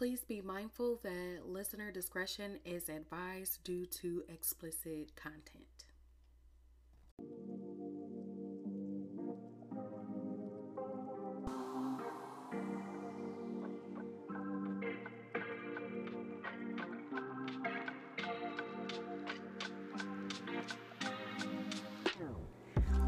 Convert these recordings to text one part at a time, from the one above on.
Please be mindful that listener discretion is advised due to explicit content.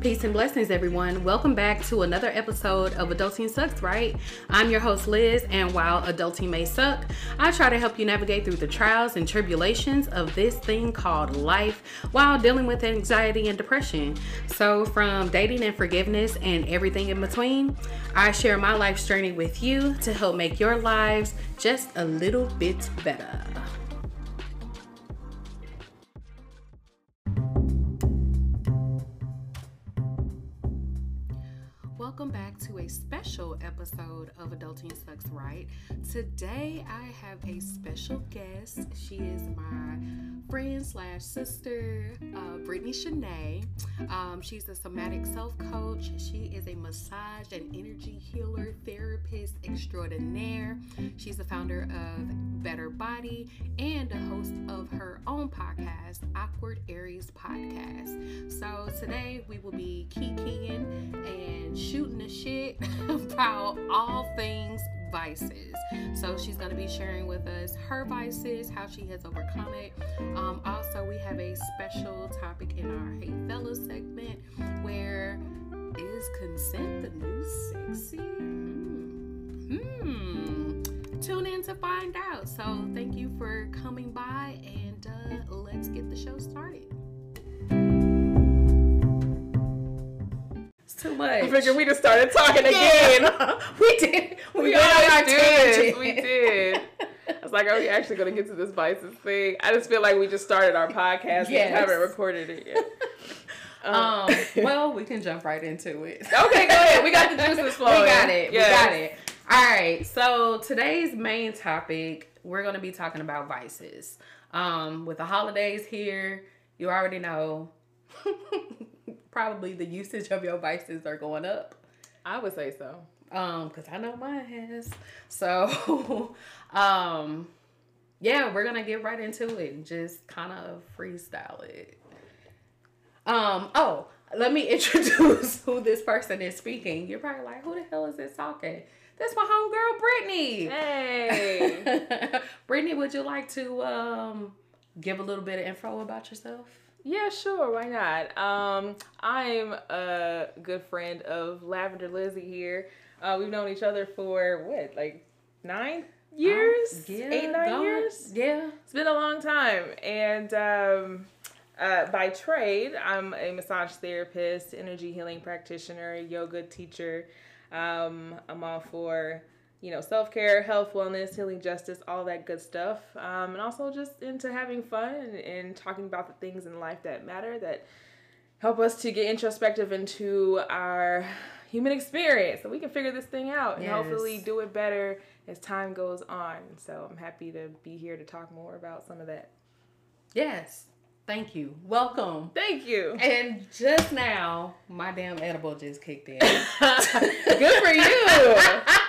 Peace and blessings, everyone. Welcome back to another episode of Adulting Sucks, Right? I'm your host, Liz, and while adulting may suck, I try to help you navigate through the trials and tribulations of this thing called life while dealing with anxiety and depression. So, from dating and forgiveness and everything in between, I share my life's journey with you to help make your lives just a little bit better. Of Adulting Sucks Right. Today I have a special guest. She is my friend slash sister, uh, Brittney Shawnee. Um, she's a somatic self coach. She is a massage and energy healer, therapist extraordinaire. She's the founder of Better Bodhi and a host of her own podcast, Awkward Aries Podcast. So today we will be kikiing and shooting the shit about all things vices. So she's going to be sharing with us her vices, how she has overcome it. Um, also, we have a special topic in our Hey Fellas segment where is consent the new sexy? Hmm. hmm. Tune in to find out. So thank you for coming by and uh, let's get the show started. Too much. I figured we just started talking again. we did. We, we always do this. We did. I was like, are we actually going to get to this vices thing? I just feel like we just started our podcast yes. and haven't recorded it yet. Um, um, well, we can jump right into it. Okay, go ahead. We got the juices flowing. We got it. Yes. We got it. All right. So today's main topic, we're going to be talking about vices. Um, with the holidays here, you already know probably the usage of your vices are going up. I would say so. Um, because I know mine has. So, um, yeah, we're gonna get right into it and just kind of freestyle it. Um, oh, let me introduce who this person is speaking. You're probably like, who the hell is this talking? That's my homegirl, Brittney. Hey, Brittney, would you like to um give a little bit of info about yourself? Yeah, sure. Why not? Um, I'm a good friend of Lavender Lizzie here. Uh, we've known each other for what, like nine years? Um, yeah, Eight, nine years? Yeah. It's been a long time. And um, uh, by trade, I'm a massage therapist, energy healing practitioner, yoga teacher. Um, I'm all for you know, self care, health, wellness, healing, justice, all that good stuff. Um, and also just into having fun and, and, talking about the things in life that matter that help us to get introspective into our human experience so we can figure this thing out and yes. hopefully do it better as time goes on. So I'm happy to be here to talk more about some of that. Yes. Thank you. Welcome. Thank you. And just now, my damn edible just kicked in. Good for you.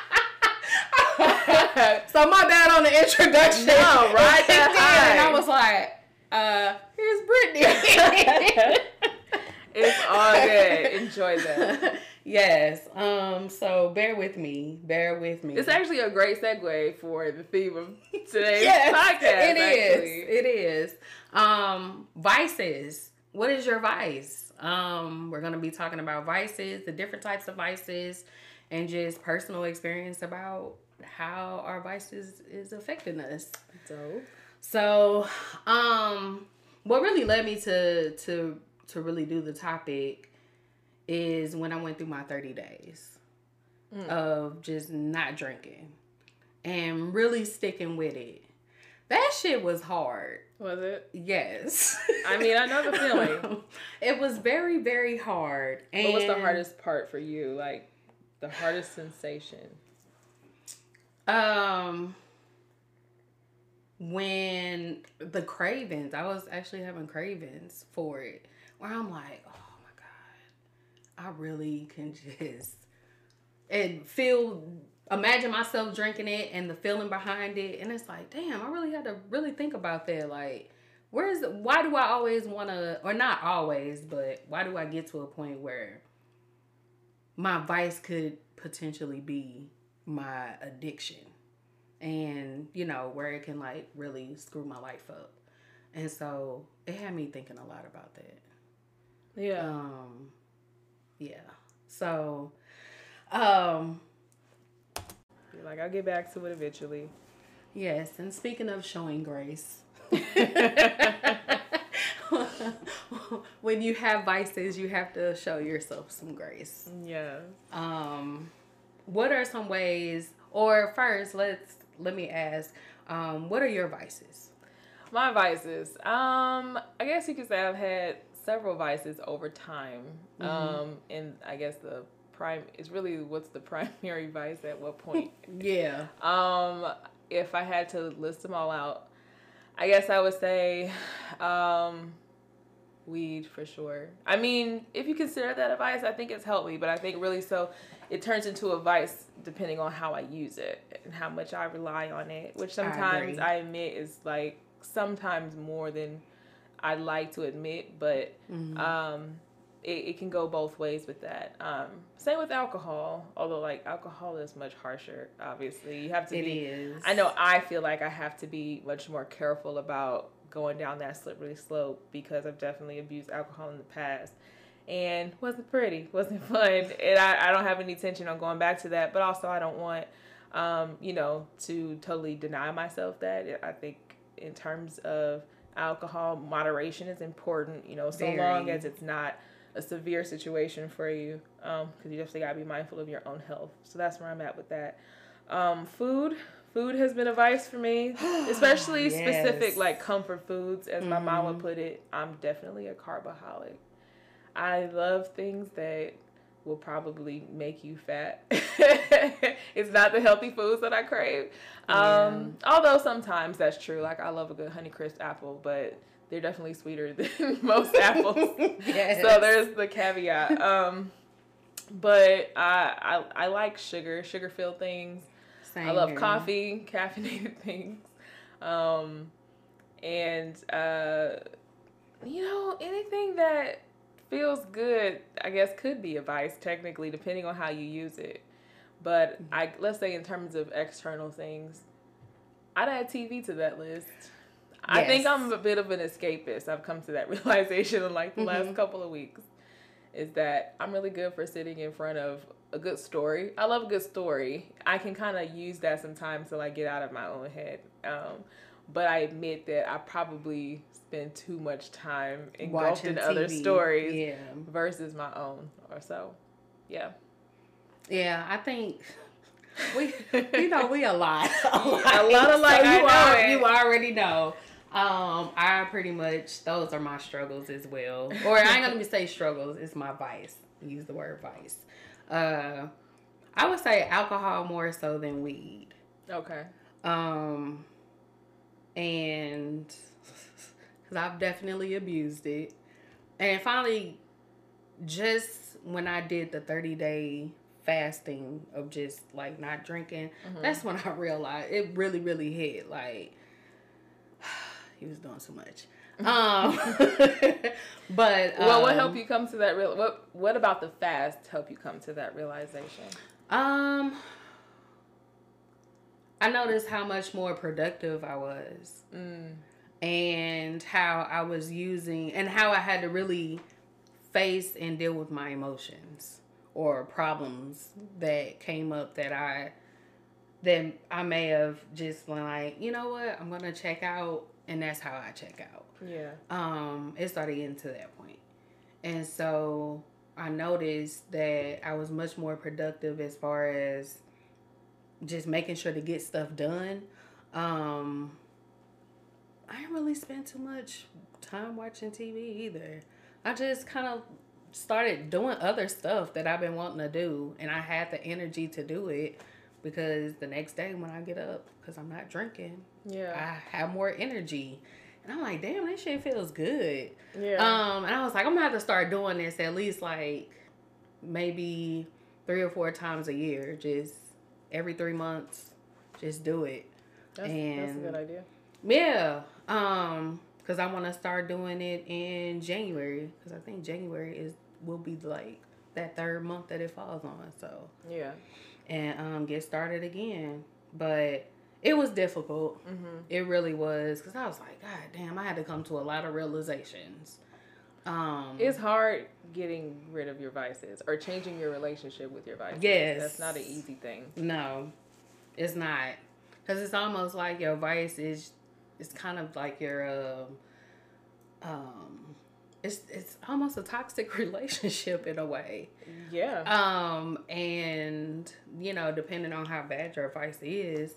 so my bad on the introduction. No, right And I was like, uh, here's Brittney. it's all good. Enjoy that. yes. Um. So bear with me. Bear with me. It's actually a great segue for the theme of today's yes, podcast. It is. It is. Um. Vices. What is your vice? Um. We're gonna be talking about vices, the different types of vices, and just personal experience about how our vices is affecting us. So, so, um, what really led me to to to really do the topic is when I went through my 30 days mm. of just not drinking and really sticking with it. That shit was hard. Was it? Yes. I mean, I know the feeling. it was very, very hard. And what was the hardest part for you? Like the hardest sensation? Um, when the cravings, I was actually having cravings for it, where I'm like, oh my god, I really can just and feel imagine myself drinking it and the feeling behind it, and it's like, damn, I really had to really think about that. Like, where's why do I always want to, or not always, but why do I get to a point where my vice could potentially be my addiction? and you know where it can like really screw my life up and so it had me thinking a lot about that Yeah. um yeah so um Be like I'll get back to it eventually. yes and speaking of showing grace when you have vices you have to show yourself some grace Yeah. um what are some ways or first let's let me ask um what are your vices My vices. Um, I guess you could say I've had several vices over time. Um, and I guess the prime is really what's the primary vice at what point. yeah um, if I had to list them all out, I guess I would say, um, weed for sure. I mean, if you consider that a vice, I think it's helped me, but I think really so it turns into a vice depending on how I use it and how much I rely on it, which sometimes agree. I, admit is like sometimes more than I'd like to admit, but Mhm. um, it, it can go both ways with that. Um, same with alcohol, although like alcohol is much harsher. Obviously, you have to It be. is. I know I feel like I have to be much more careful about going down that slippery slope because I've definitely abused alcohol in the past. And wasn't pretty, wasn't fun, and I, I don't have any intention on going back to that. But also, I don't want, um, you know, to totally deny myself that. I think in terms of alcohol, moderation is important. You know, so long as it's not a severe situation for you, because you definitely gotta be mindful of your own health. So that's where I'm at with that. Um, food, food has been a vice for me, especially specific like comfort foods, as my mom would put it. I'm definitely a carboholic. I love things that will probably make you fat. it's not the healthy foods that I crave. Um, although sometimes that's true. Like I love a good Honeycrisp apple, but they're definitely sweeter than most apples. yes. So there's the caveat. Um, but I, I I like sugar, sugar filled things. Same I love here. coffee, caffeinated things. Um, and uh, you know, anything that feels good, I guess could be a vice technically, depending on how you use it. But I let's say in terms of external things, I'd add TV to that list. I think I'm a bit of an escapist. I've come to that realization in like the last Mhm. couple of weeks. Is that I'm really good for sitting in front of a good story. I love a good story. I can kind of use that sometimes to like get out of my own head. Um, but I admit that I probably spend too much time engulfed in other stories Yeah. versus my own or so. Yeah. Yeah, I think we, you know, we a lot. A A lot of like, so you, it. you already know. Um, I pretty much those are my struggles as well. Or I ain't gonna say struggles. It's my vice. Use the word vice. Uh, I would say alcohol more so than weed. Okay. Um, and because I've definitely abused it. And finally, just when I did the 30 day fasting of just like not drinking, Mhm. that's when I realized it really, really hit. Like, he was doing so much. Um, but Well, what um, helped you come to that real? What What about the fast help you come to that realization? Um, I noticed how much more productive I was. Mm. and how I was using and how I had to really face and deal with my emotions or problems that came up that I that I may have just been like, you know what, I'm gonna check out and that's how I check out. Yeah. Um, it started getting to that point. And so I noticed that I was much more productive as far as just making sure to get stuff done. Um, I didn't really spend too much time watching TV either. I just kind of started doing other stuff that I've been wanting to do, and I had the energy to do it because the next day when I get up, because I'm not drinking, Yeah. I have more energy. And I'm like, damn, this shit feels good. yeah. Um, and I was like, I'm gonna have to start doing this at least like maybe three or four times a year, just every three months. Just do it. That's, and that's a good idea. Yeah. Um, because I want to start doing it in January. Because I think January is will be like that third month that it falls on. So Yeah. and um get started again. But it was difficult. Mm-hmm. It really was because I was like, God damn, I had to come to a lot of realizations. Um, It's hard getting rid of your vices or changing your relationship with your vices. Yes. That's not an easy thing. no, it's not because it's almost like your vice is. It's kind of like your um, um, it's it's almost a toxic relationship in a way. Yeah. Um, and you know, depending on how bad your vice is,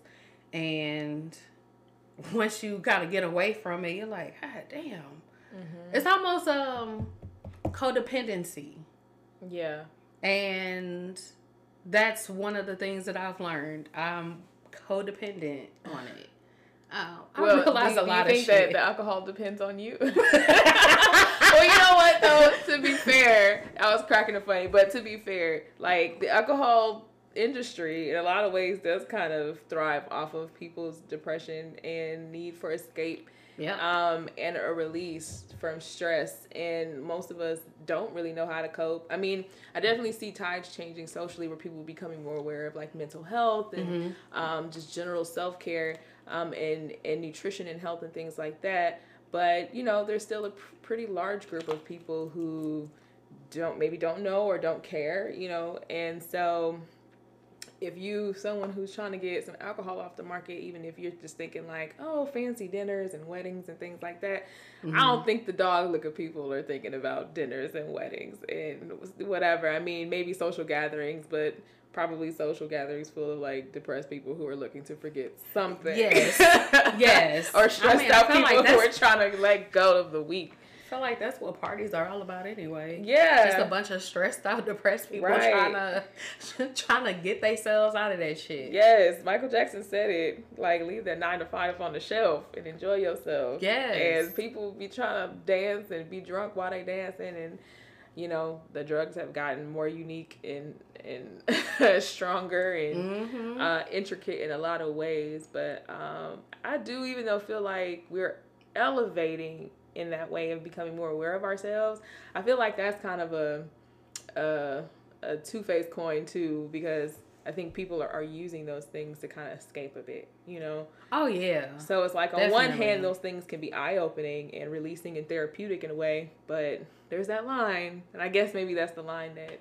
and once you kind of get away from it, you're like, God damn. Mm-hmm. It's almost um codependency. Yeah. And that's one of the things that I've learned. I'm codependent on it. Uh, I Well, realize do, a do lot you of think that the alcohol depends on you? well, you know what though. To be fair, I was cracking a funny, but to be fair, like the alcohol industry in a lot of ways does kind of thrive off of people's depression and need for escape yeah. um, and a release from stress. And most of us don't really know how to cope. I mean, I definitely see tides changing socially where people are becoming more aware of like mental health and um, just general self care um, and, and nutrition and health and things like that. But, you know, there's still a pr- pretty large group of people who don't maybe don't know or don't care, you know, and so if you someone who's trying to get some alcohol off the market, even if you're just thinking like, oh, fancy dinners and weddings and things like that, I don't mm-hmm. think the dog look of people are thinking about dinners and weddings and whatever. I mean, maybe social gatherings, but probably social gatherings full of like depressed people who are looking to forget something. Yes. Yes. or I stressed mean, out people like who are trying to let go of the week. I feel like that's what parties are all about anyway. Yeah. Just a bunch of stressed out, depressed people Right. trying to trying to get themselves out of that shit. Yes, Michael Jackson said it. Like, leave that nine to five on the shelf and enjoy yourself. Yes. And people be trying to dance and be drunk while they dancing, and you know the drugs have gotten more unique and and stronger and Mm-hmm. uh, intricate in a lot of ways. But um, I do even though feel like we're elevating in that way of becoming more aware of ourselves. I feel like that's kind of a a, a two faced coin too because I think people are, are using those things to kind of escape a bit, you know. Oh yeah. So it's like on one hand, those things can be eye opening and releasing and therapeutic in a way, but there's that line, and I guess maybe that's the line that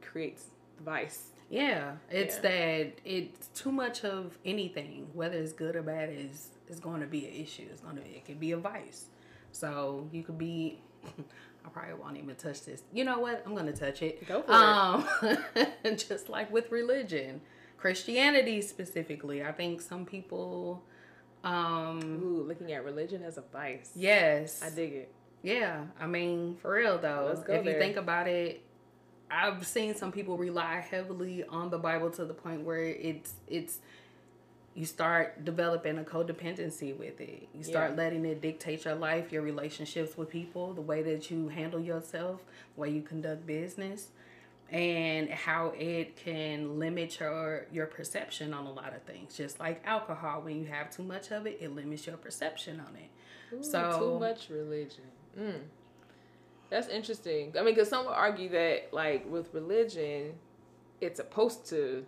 creates vice. Yeah, it's Yeah. that it's too much of anything, whether it's good or bad, is is going to be an issue. It's going to be it could be a vice. So you could be. I probably won't even touch this. You know what? I'm going to touch it. Go for it. Um, just like with religion, Christianity specifically, I think some people. Um, Ooh, looking at religion as a vice. yes, I dig it. yeah, I mean, for real though, Let's go if you think about it, I've seen some people rely heavily on the Bible to the point where it's it's you start developing a codependency with it. You start Yeah. letting it dictate your life, your relationships with people, the way that you handle yourself, the way you conduct business, and how it can limit your your perception on a lot of things. Just like alcohol, when you have too much of it, it limits your perception on it. Ooh, So- too much religion. Mm. That's interesting. I mean, because some would argue that, like, with religion, it's supposed to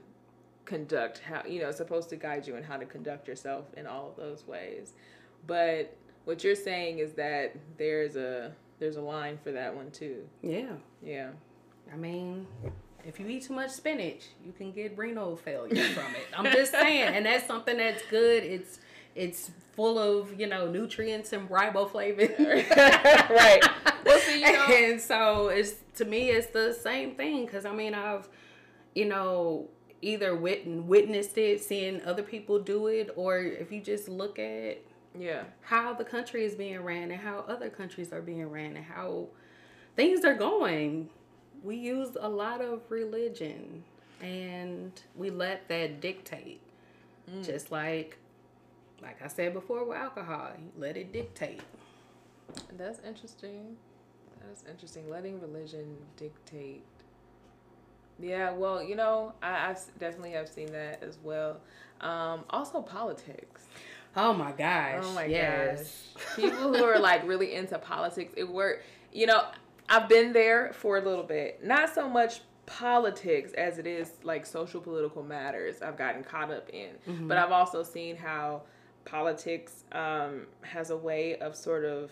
conduct how you know, supposed to guide you in how to conduct yourself in all of those ways. But what you're saying is that there's a there's a line for that one too. Yeah. Yeah. I mean, if you eat too much spinach, you can get renal failure from it. I'm just saying, and that's something that's good. It's it's full of you know nutrients and riboflavin. right. Well, see, you know, and so it's to me it's the same thing because I mean I've you know either wit- witnessed it, seeing other people do it, or if you just look at yeah. how the country is being ran and how other countries are being ran and how things are going. We use a lot of religion and we let that dictate. Mm. Just like like I said before with alcohol, let it dictate. That's interesting. That's interesting. Letting religion dictate Yeah, well, you know, I, I've definitely have seen that as well. Um, also politics. Oh my gosh. Oh my yes. gosh. People who are like really into politics, it work. You know, I've been there for a little bit. Not so much politics as it is like social political matters I've gotten caught up in. Mm-hmm. But I've also seen how politics um, has a way of sort of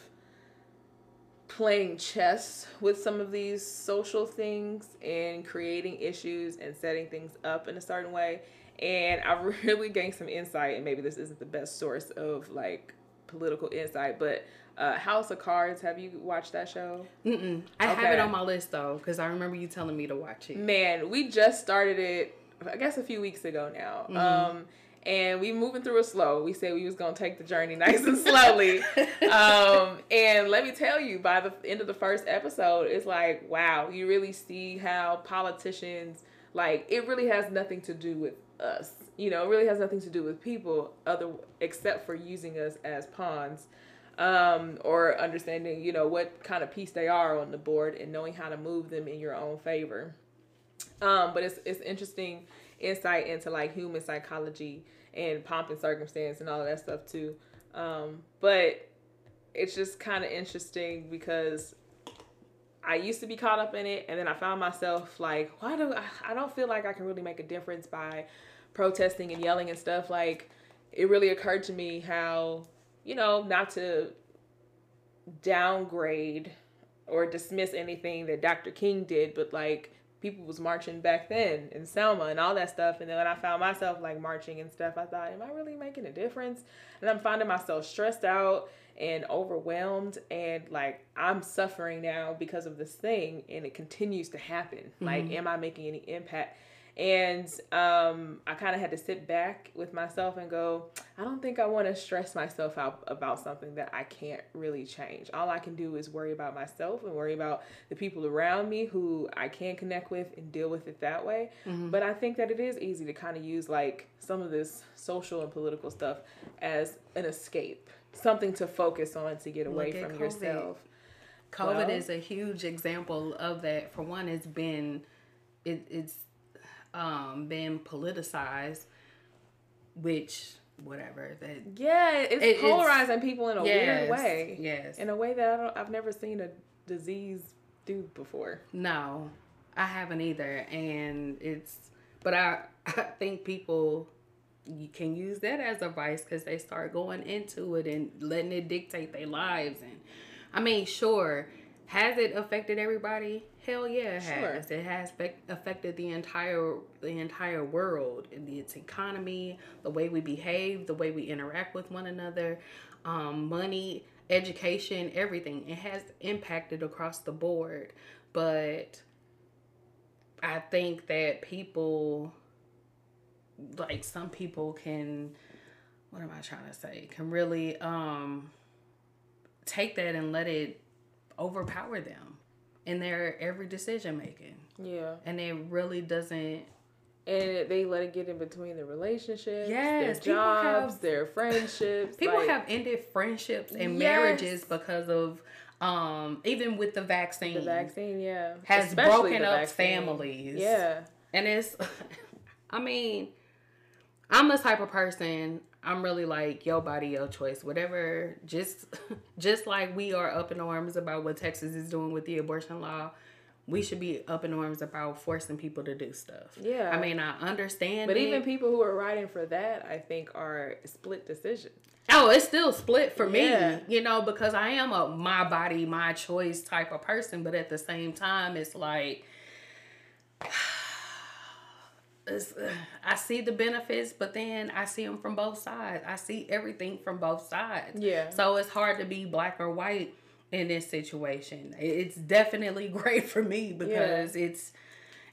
playing chess with some of these social things and creating issues and setting things up in a certain way. And I really gained some insight, and maybe this isn't the best source of like political insight, but uh, House of Cards. Have you watched that show? Mm-mm. I have it on my list though, because I remember you telling me to watch it. Man, we just started it. I guess a few weeks ago now. Um, and we moving through it slow. We said we was gonna take the journey nice and slowly. um, and let me tell you, by the end of the first episode, it's like, wow, you really see how politicians like it really has nothing to do with us. You know, it really has nothing to do with people other except for using us as pawns. Um, or understanding, you know, what kind of piece they are on the board and knowing how to move them in your own favor. Um, but it's it's interesting insight into like human psychology and pomp and circumstance and all of that stuff too. Um, but it's just kind of interesting because I used to be caught up in it, and then I found myself like, why do I, I don't feel like I can really make a difference by protesting and yelling and stuff. Like, it really occurred to me how, you know, not to downgrade or dismiss anything that Dr. King did, but like people was marching back then in Selma and all that stuff. And then when I found myself like marching and stuff, I thought, am I really making a difference? And I'm finding myself stressed out and overwhelmed and like I'm suffering now because of this thing and it continues to happen. Like, mm-hmm. am I making any impact? And um, I kind of had to sit back with myself and go, I don't think I want to stress myself out about something that I can't really change. All I can do is worry about myself and worry about the people around me who I can connect with and deal with it that way. But I think that it is easy to kind of use like some of this social and political stuff as an escape, something to focus on to get away from COVID. yourself. COVID Well- is a huge example of that. For one, it's been it, it's um been politicized, which whatever that Yeah, it's It- it's- polarizing people in a yes, weird way. Yes. in a way that I don't, I've never seen a disease do before. No, I haven't either, and it's. But I, I think people you can use that as advice because they start going into it and letting it dictate their lives. And I mean, sure, has it affected everybody? Hell yeah, it Sure. has. It has fe- affected the entire the entire world, and its economy, the way we behave, the way we interact with one another, um, money, education, everything. It has impacted across the board, but I think that people, like some people, can. What am I trying to say? Can really um take that and let it overpower them in their every decision making Yeah, and it really doesn't and they let it get in between the relationships, Yes, their people have- jobs, their friendships. people like, have ended friendships and Yes. marriages because of um even with the vaccine the vaccine. Yeah, has Especially broken up vaccine. families Yeah, and it's i mean i'm the type of person i'm really like your body your choice whatever just just like we are up in arms about what texas is doing with the abortion law we should be up in arms about forcing people to do stuff Yeah. i mean i understand but it. even people who are writing for that, I think, are split decisions. Oh, it's still split for me, Yeah. you know, because I am a my body, my choice type of person, but at the same time, it's like I see the benefits, but then I see them from both sides. I see everything from both sides. Yeah. So it's hard to be black or white in this situation. It's definitely great for me because it's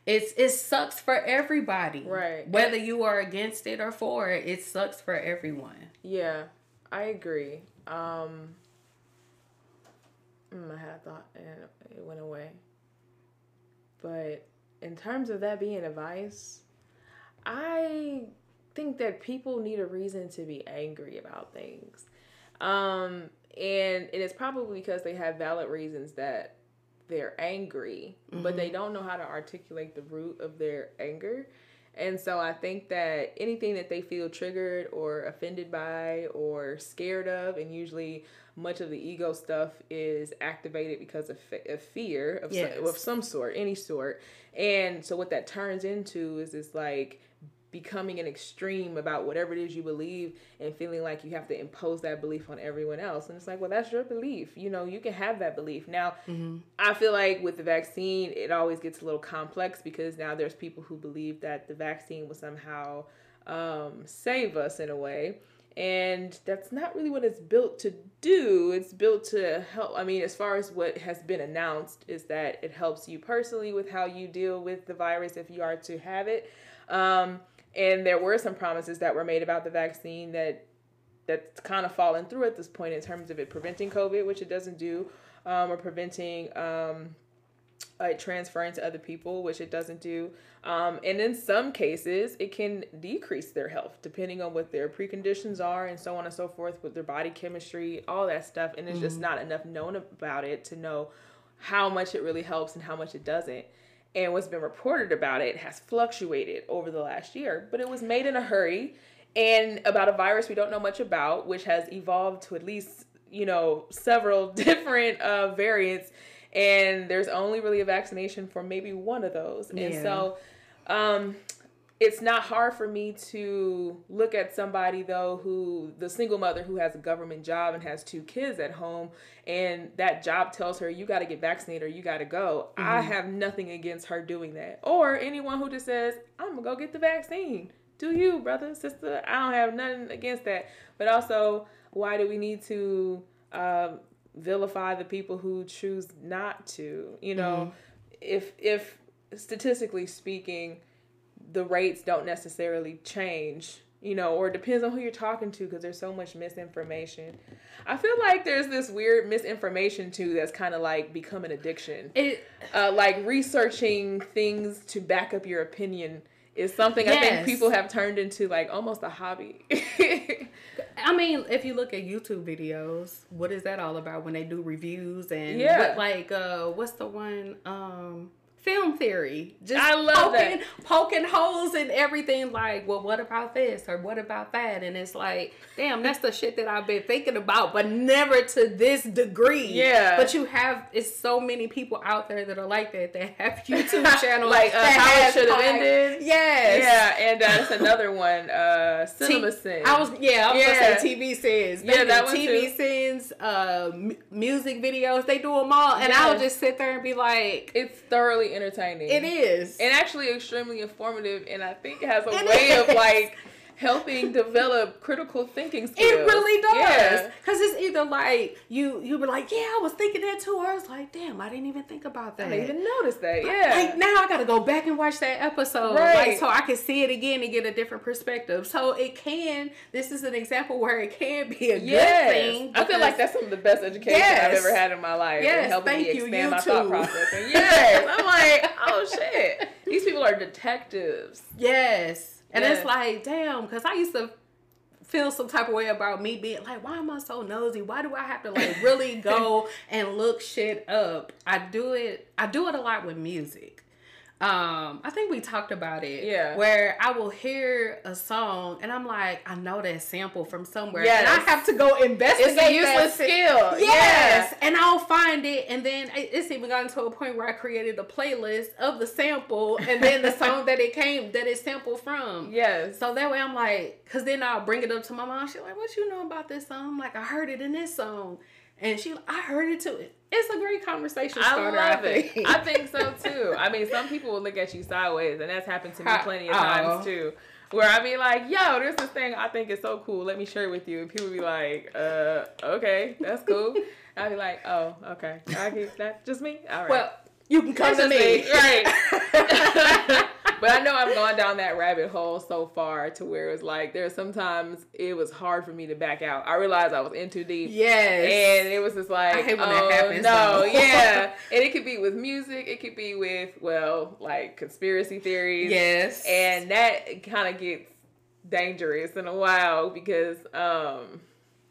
it's it sucks for everybody. Right. Whether you are against it or for it, it sucks for everyone. Yeah, I agree. Um, mm, I had a thought and it went away. But in terms of that being advice, I think that people need a reason to be angry about things. Um, and, and it's probably because they have valid reasons that they're angry, mm-hmm. but they mm-hmm. don't know how to articulate the root of their anger. And so I think that anything that they feel triggered or offended by or scared of, and usually much of the ego stuff is activated because of, of fear of, yes. some, of some sort, any sort. And so what that turns into is this like becoming an extreme about whatever it is you believe and feeling like you have to impose that belief on everyone else. And it's like, well, that's your belief. You know, you can have that belief. Now, mm-hmm. I feel like with the vaccine, it always gets a little complex because now there's people who believe that the vaccine will somehow um, save us in a way. And that's not really what it's built to do. It's built to help. I mean, as far as what has been announced, is that it helps you personally with how you deal with the virus if you are to have it. Um, and there were some promises that were made about the vaccine that that's kind of fallen through at this point in terms of it preventing COVID, which it doesn't do, um, or preventing um, uh, transferring to other people, which it doesn't do. Um, and in some cases, it can decrease their health depending on what their preconditions are and so on and so forth with their body chemistry, all that stuff. And it's mm-hmm. just not enough known about it to know how much it really helps and how much it doesn't and what's been reported about it has fluctuated over the last year, but it was made in a hurry and about a virus we don't know much about, which has evolved to at least, you know, several different uh, variants. And there's only really a vaccination for maybe one of those. Yeah. And so um, it's not hard for me to look at somebody though who the single mother who has a government job and has two kids at home and that job tells her you got to get vaccinated or you got to go mm-hmm. i have nothing against her doing that. Or anyone who just says i'm gonna go get the vaccine. Do you brother sister? I don't have nothing against that. But also why do we need to um, vilify the people who choose not to? You know mm-hmm. if if statistically speaking the rates don't necessarily change you know, or it depends on who you're talking to because there's so much misinformation. I feel like there's this weird misinformation too that's kind of like become an addiction. It uh, like researching things to back up your opinion is something yes. I think people have turned into like almost a hobby. I mean, if you look at YouTube videos, what is that all about when they do reviews and yeah. what like uh what's the one um film theory. Just I love poking, that. poking holes in everything. Like, well, what about this or what about that? And it's like, damn, that's the shit that I've been thinking about, but never to this degree. Yeah. But you have it's so many people out there that are like that. That have YouTube channels like uh, how it should have ended. Yes. Yeah, and uh, that's another one. Uh, Cinema Sins. I was yeah, I was yeah. gonna say TV Sins. yeah, that one TV too. Sins, uh, m- music videos. They do them all, and yes. I'll just sit there and be like, it's thoroughly entertaining. It is. And actually extremely informative and I think it has a it way is. of like helping develop critical thinking skills. It really does. Because yeah. it's either like you you were like, yeah, I was thinking that too. Or I was like, damn, I didn't even think about that. I didn't even notice that. Yeah. Like now I gotta go back and watch that episode. Right. Like so I can see it again and get a different perspective. So it can this is an example where it can be a yes. good thing. I feel like that's some of the best education yes. I've ever had in my life. Yes, helping thank me expand you, you my too. thought process. And yes. I'm like, oh shit. These people are detectives. Yes. And yeah. it's like, damn, because I used to feel some type of way about me being like, why am I so nosy? Why do I have to like really go and look shit up? I do it. I do it a lot with music. Um, I think we talked about it. Yeah. Where I will hear a song and I'm like, I know that sample from somewhere. Yeah. And I have to go investigate. It's a useless skill. Yes. Yeah. And I'll find it. And then it's even gotten to a point where I created a playlist of the sample and then the song that it came, that it sampled from. Yes. So that way I'm like, cause then I'll bring it up to my mom. She's like, what you know about this song? I'm like, I heard it in this song. And she, I heard it too. It's a great conversation starter. I love I it. I think so too. I mean, some people will look at you sideways, and that's happened to me plenty of times oh. too. Where I be like, "Yo, there's this thing I think is so cool. Let me share it with you." And people be like, "Uh, okay, that's cool." I'd be like, "Oh, okay. I get that. Just me. All right. Well, you can come that's to me. me. right?" but I know I've gone down that rabbit hole so far to where it was like there's sometimes it was hard for me to back out. I realized I was in too deep. Yes. And it was just like, I hate when oh, that happens. No, yeah. And it could be with music. It could be with well, like conspiracy theories. Yes. And that kind of gets dangerous in a while because um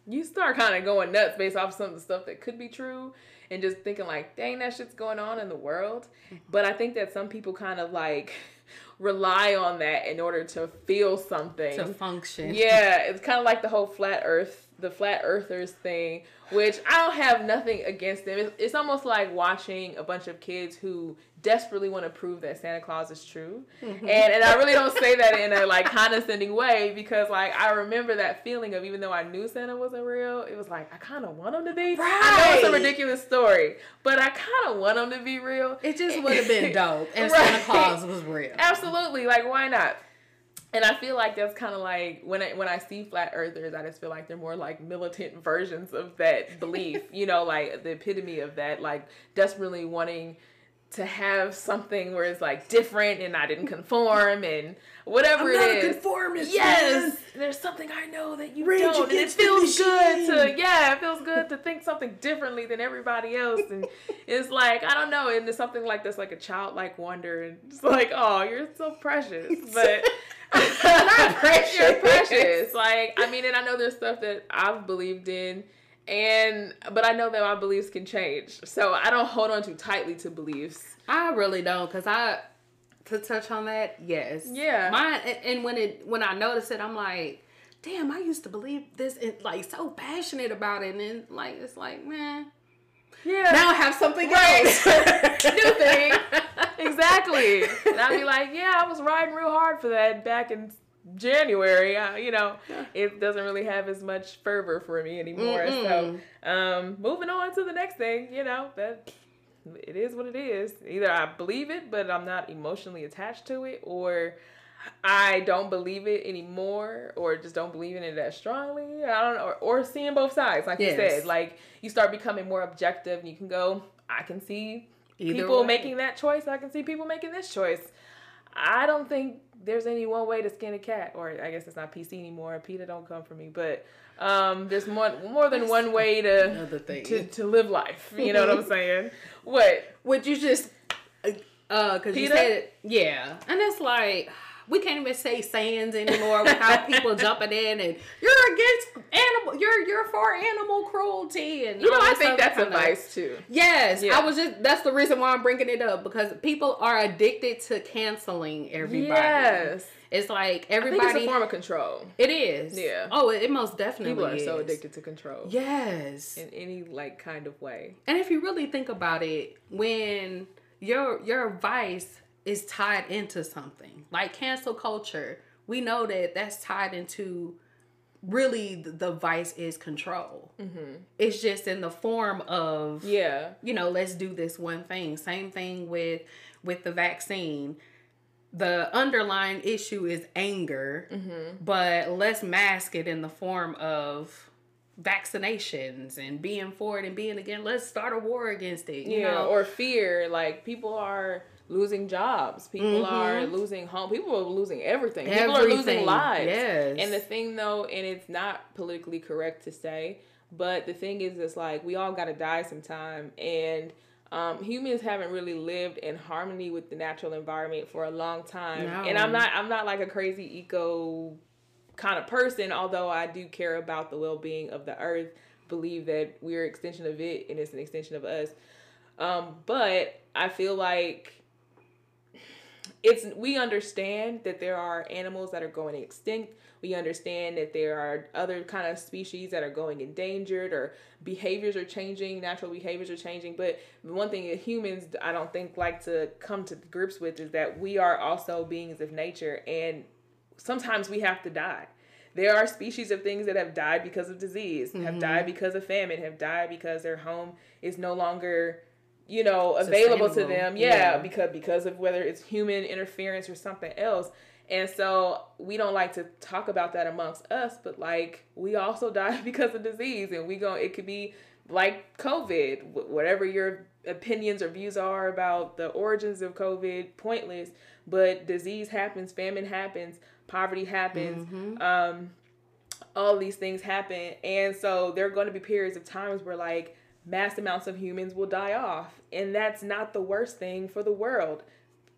you start kind of going nuts based off some of the stuff that could be true and just thinking like, dang, that shit's going on in the world. Mm-hmm. But I think that some people kind of like rely on that in order to feel something to function. Yeah, it's kind of like the whole flat Earth, the flat Earthers thing, which I don't have nothing against them. It's, it's almost like watching a bunch of kids who desperately want to prove that Santa Claus is true. Mm-hmm. And and I really don't say that in a like condescending way because like I remember that feeling of even though I knew Santa wasn't real, it was like I kind of want him to be. Right. I know it's a ridiculous story, but I kind of want him to be real. It just would have been dope if right. Santa Claus was real. Absolutely. Like why not? And I feel like that's kind of like when I when I see flat earthers, I just feel like they're more like militant versions of that belief. you know, like the epitome of that, like desperately wanting to have something where it's like different and I didn't conform and whatever I'm it is. Conformist, yes, man. there's something I know that you Rage don't, and it feels good to yeah, it feels good to think something differently than everybody else, and it's like I don't know, and it's something like this, like a childlike wonder, and it's like oh, you're so precious, but. not precious. You're precious. Like I mean, and I know there's stuff that I've believed in and but I know that my beliefs can change, so I don't hold on too tightly to beliefs. I really don't, cause I to touch on that, yes, yeah. Mine and when it when I notice it, I'm like, damn, I used to believe this and like so passionate about it, and then like it's like, man, yeah. Now I have something right. else. New thing. exactly. And I'd be like, yeah, I was riding real hard for that back in January, uh, you know, it doesn't really have as much fervor for me anymore. Mm-mm. So, um, moving on to the next thing, you know, that it is what it is. Either I believe it, but I'm not emotionally attached to it, or I don't believe it anymore, or just don't believe in it as strongly. I don't know, or, or seeing both sides, like yes. you said, like you start becoming more objective, and you can go, I can see Either people way. making that choice. I can see people making this choice. I don't think there's any one way to skin a cat, or I guess it's not PC anymore. PETA don't come for me, but um, there's more more than one way to to to live life. You know what I'm saying? What? Would you just uh, because you said it, yeah, and it's like we can't even say sayings anymore without people jumping in and you're against animal you're you're for animal cruelty and you know I think that's advice too. Yes, yeah. I was just that's the reason why I'm bringing it up because people are addicted to canceling everybody. Yes. It's like everybody. it's a form of control. It is. Yeah. Oh, it, it most definitely. People are is. so addicted to control. Yes. In any like kind of way. And if you really think about it, when your your vice is tied into something. Like cancel culture we know that that's tied into really the vice is control. Mm-hmm. it's just in the form of yeah. you know let's do this one thing. Same thing with with the vaccine. The underlying issue is anger mm-hmm. but let's mask it in the form of vaccinations and being for it and being against let's start a war against it you yeah, know? or fear like people are losing jobs. People mm-hmm. are losing home. People are losing everything. everything. People are losing lives. Yes. And the thing though, and it's not politically correct to say, but the thing is, it's like we all got to die sometime, and um, humans haven't really lived in harmony with the natural environment for a long time. No. And I'm not, I'm not like a crazy eco kind of person, although I do care about the well being of the earth. Believe that we're an extension of it, and it's an extension of us. Um, but I feel like it's we understand that there are animals that are going extinct. We understand that there are other kind of species that are going endangered or behaviors are changing natural behaviors are changing. But one thing that humans i don't think like to come to grips with is that we are also beings of nature and sometimes we have to die. There are species of things that have died because of disease mm-hmm. have died because of famine have died because their home is no longer you know available to them. Yeah, yeah, because because of whether it's human interference or something else. And so we don't like to talk about that amongst us but like we also die because of disease and we go it could be like covid whatever your opinions or views are about the origins of covid pointless but disease happens famine happens poverty happens mm-hmm. um all these things happen. And so there are going to be periods of times where like mass amounts of humans will die off. And that's not the worst thing for the world.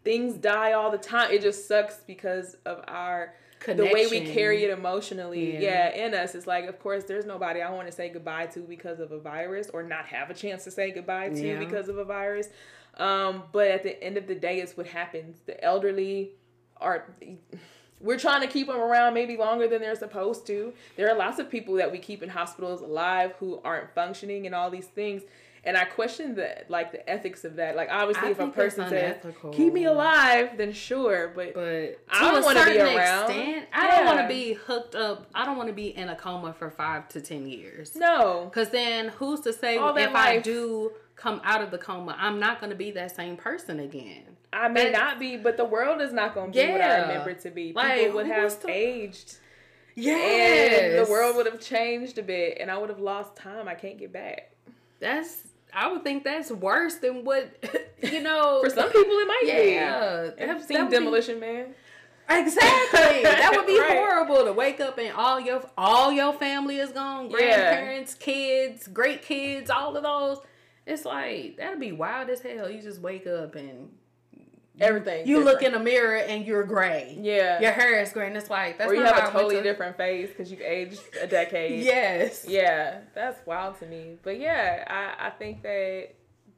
Things die all the time. It just sucks because of our the way we carry it emotionally, yeah. yeah, in us. It's like, of course, there's nobody I want to say goodbye to because of a virus, or not have a chance to say goodbye to yeah. because of a virus. Um, but at the end of the day, it's what happens. The elderly are. We're trying to keep them around maybe longer than they're supposed to. There are lots of people that we keep in hospitals alive who aren't functioning and all these things and I question the like the ethics of that. Like obviously, I if a person says keep me alive, then sure, but but I don't want to be around. Extent, I yeah. don't want to be hooked up. I don't want to be in a coma for five to ten years. No, because then who's to say if life. I do come out of the coma, I'm not going to be that same person again. I may not be, but the world is not going to be yeah. what I remember it to be. People like, would have to... aged. Yeah, and the world would have changed a bit, and I would have lost time. I can't get back. That's I would think that's worse than what you know. For some people, it might yeah, be. Yeah, have seen Demolition be, Man. Exactly. that would be right. horrible to wake up and all your all your family is gone. Grandparents, yeah. kids, great kids, all of those. It's like that'd be wild as hell. You just wake up and everything. You different. look in a mirror and you're gray. Yeah, your hair is gray, and it's like that's or you have a totally to... different face because you've aged a decade. yes. Yeah, that's wild to me. But yeah, I I think that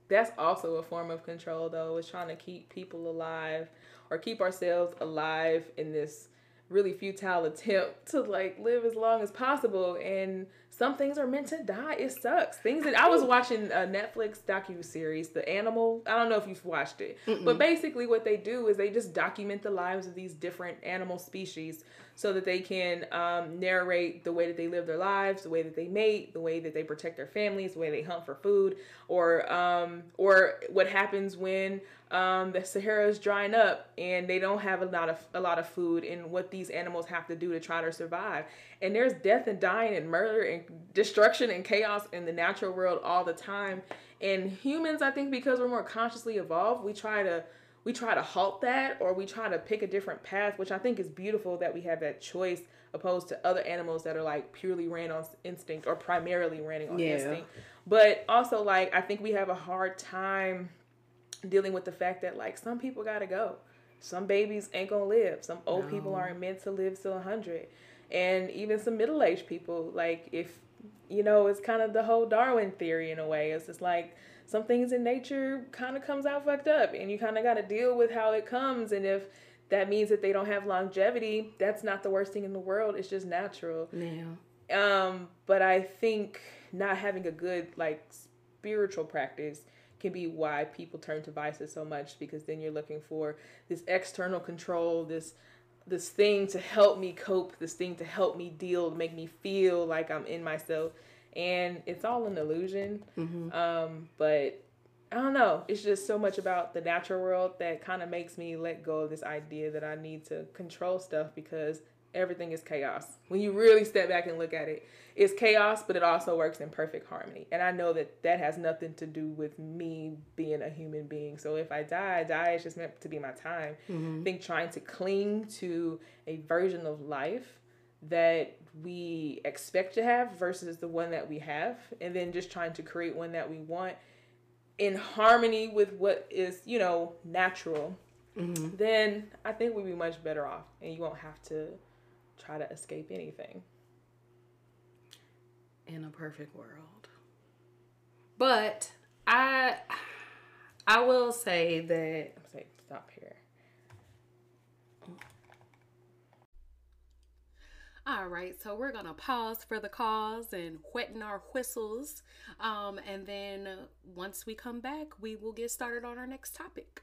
that's also a form of control though. Is trying to keep people alive or keep ourselves alive in this really futile attempt to like live as long as possible and some things are meant to die. It sucks. Things that I was watching a Netflix docu series, The Animal. I don't know if you've watched it, Mm-mm. but basically what they do is they just document the lives of these different animal species so that they can um, narrate the way that they live their lives, the way that they mate, the way that they protect their families, the way they hunt for food, or um, or what happens when um, the Sahara is drying up and they don't have a lot of a lot of food, and what these animals have to do to try to survive. And there's death and dying and murder and destruction and chaos in the natural world all the time. And humans, I think, because we're more consciously evolved, we try to we try to halt that or we try to pick a different path, which I think is beautiful that we have that choice opposed to other animals that are like purely ran on instinct or primarily running on yeah. instinct. But also like I think we have a hard time dealing with the fact that like some people got to go. Some babies ain't going to live. Some old no. people aren't meant to live till 100. And even some middle-aged people like if you know, it's kind of the whole Darwin theory in a way. It's just like some things in nature kind of comes out fucked up and you kind of got to deal with how it comes and if that means that they don't have longevity that's not the worst thing in the world. It's just natural. Yeah. Um but i think not having a good like spiritual practice can be why people turn to vices so much because then you're looking for this external control this this thing to help me cope this thing to help me deal to make me feel like i'm in myself and it's all an illusion. Mm-hmm. Um, but I don't know. It's just so much about the natural world that kind of makes me let go of this idea that I need to control stuff because everything is chaos. When you really step back and look at it, it's chaos, but it also works in perfect harmony. And I know that that has nothing to do with me being a human being. So if I die, I die. It's just meant to be my time. Mm-hmm. I think trying to cling to a version of life that we expect to have versus the one that we have and then just trying to create one that we want in harmony with what is you know natural mm-hmm. then i think we'd be much better off and you won't have to try to escape anything in a perfect world but i i will say that say stop here All right, so we're gonna pause for the cause and wetting our whistles. Um, and then once we come back, we will get started on our next topic.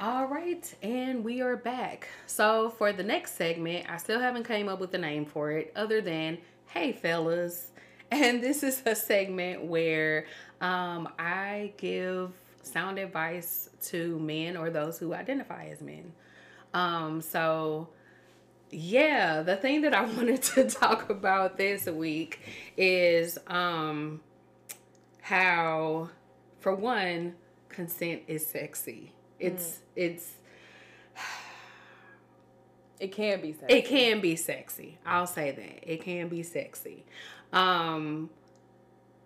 All right, and we are back. So for the next segment, I still haven't came up with a name for it other than Hey, fellas. And this is a segment where um, I give sound advice to men or those who identify as men. Um, so, yeah, the thing that I wanted to talk about this week is um, how, for one, consent is sexy. It's mm. it's it can be sexy. It can be sexy. I'll say that. It can be sexy. Um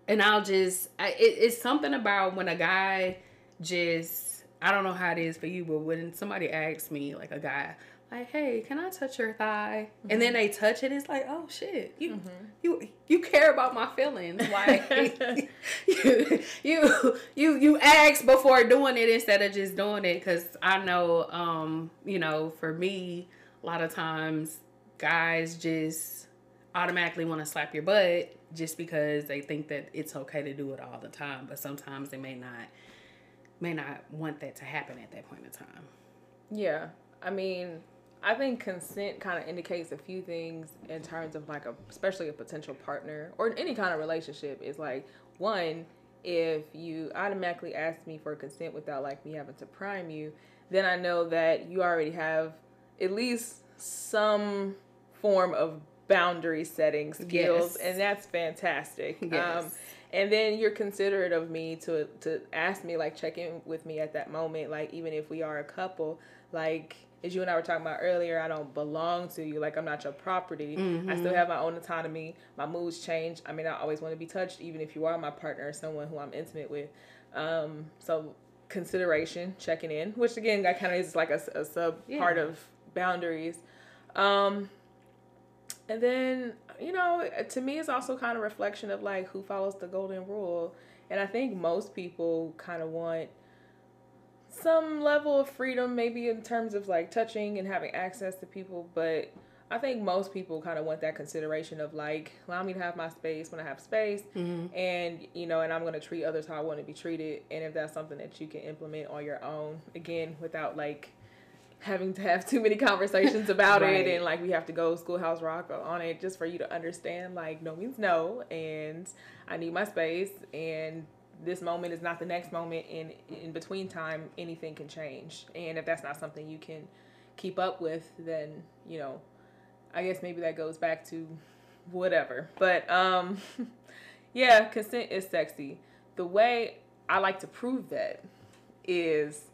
and I'll just I, it, it's something about when a guy just I don't know how it is for you, but when somebody asks me like a guy like, "Hey, can I touch your thigh?" Mm-hmm. and then mm-hmm. they touch it, it's like, "Oh shit, you mm-hmm. you you care about my feelings." Like you you you you ask before doing it instead of just doing it, because I know, um, you know, for me, a lot of times guys just automatically want to slap your butt just because they think that it's okay to do it all the time, but sometimes they may not may not want that to happen at that point in time. Yeah. I mean, I think consent kind of indicates a few things in terms of like a especially a potential partner or any kind of relationship is like one if you automatically ask me for consent without like me having to prime you, then I know that you already have at least some form of boundary setting skills, yes. and that's fantastic. Yes. Um, and then you're considerate of me to to ask me like check in with me at that moment, like even if we are a couple, like as you and I were talking about earlier, I don't belong to you. Like I'm not your property. Mm-hmm. I still have my own autonomy. My moods change. I mean, I always want to be touched, even if you are my partner or someone who I'm intimate with. Um, so consideration, checking in, which again, that kind of is like a, a sub yeah. part of boundaries. Um, and then, you know, to me, it's also kind of reflection of like who follows the golden rule. And I think most people kind of want some level of freedom, maybe in terms of like touching and having access to people. But I think most people kind of want that consideration of like, allow me to have my space when I have space. Mm-hmm. And, you know, and I'm going to treat others how I want to be treated. And if that's something that you can implement on your own, again, without like, having to have too many conversations about right. it and like we have to go schoolhouse rock on it just for you to understand like no means no and i need my space and this moment is not the next moment and in between time anything can change and if that's not something you can keep up with then you know i guess maybe that goes back to whatever but um yeah consent is sexy the way i like to prove that is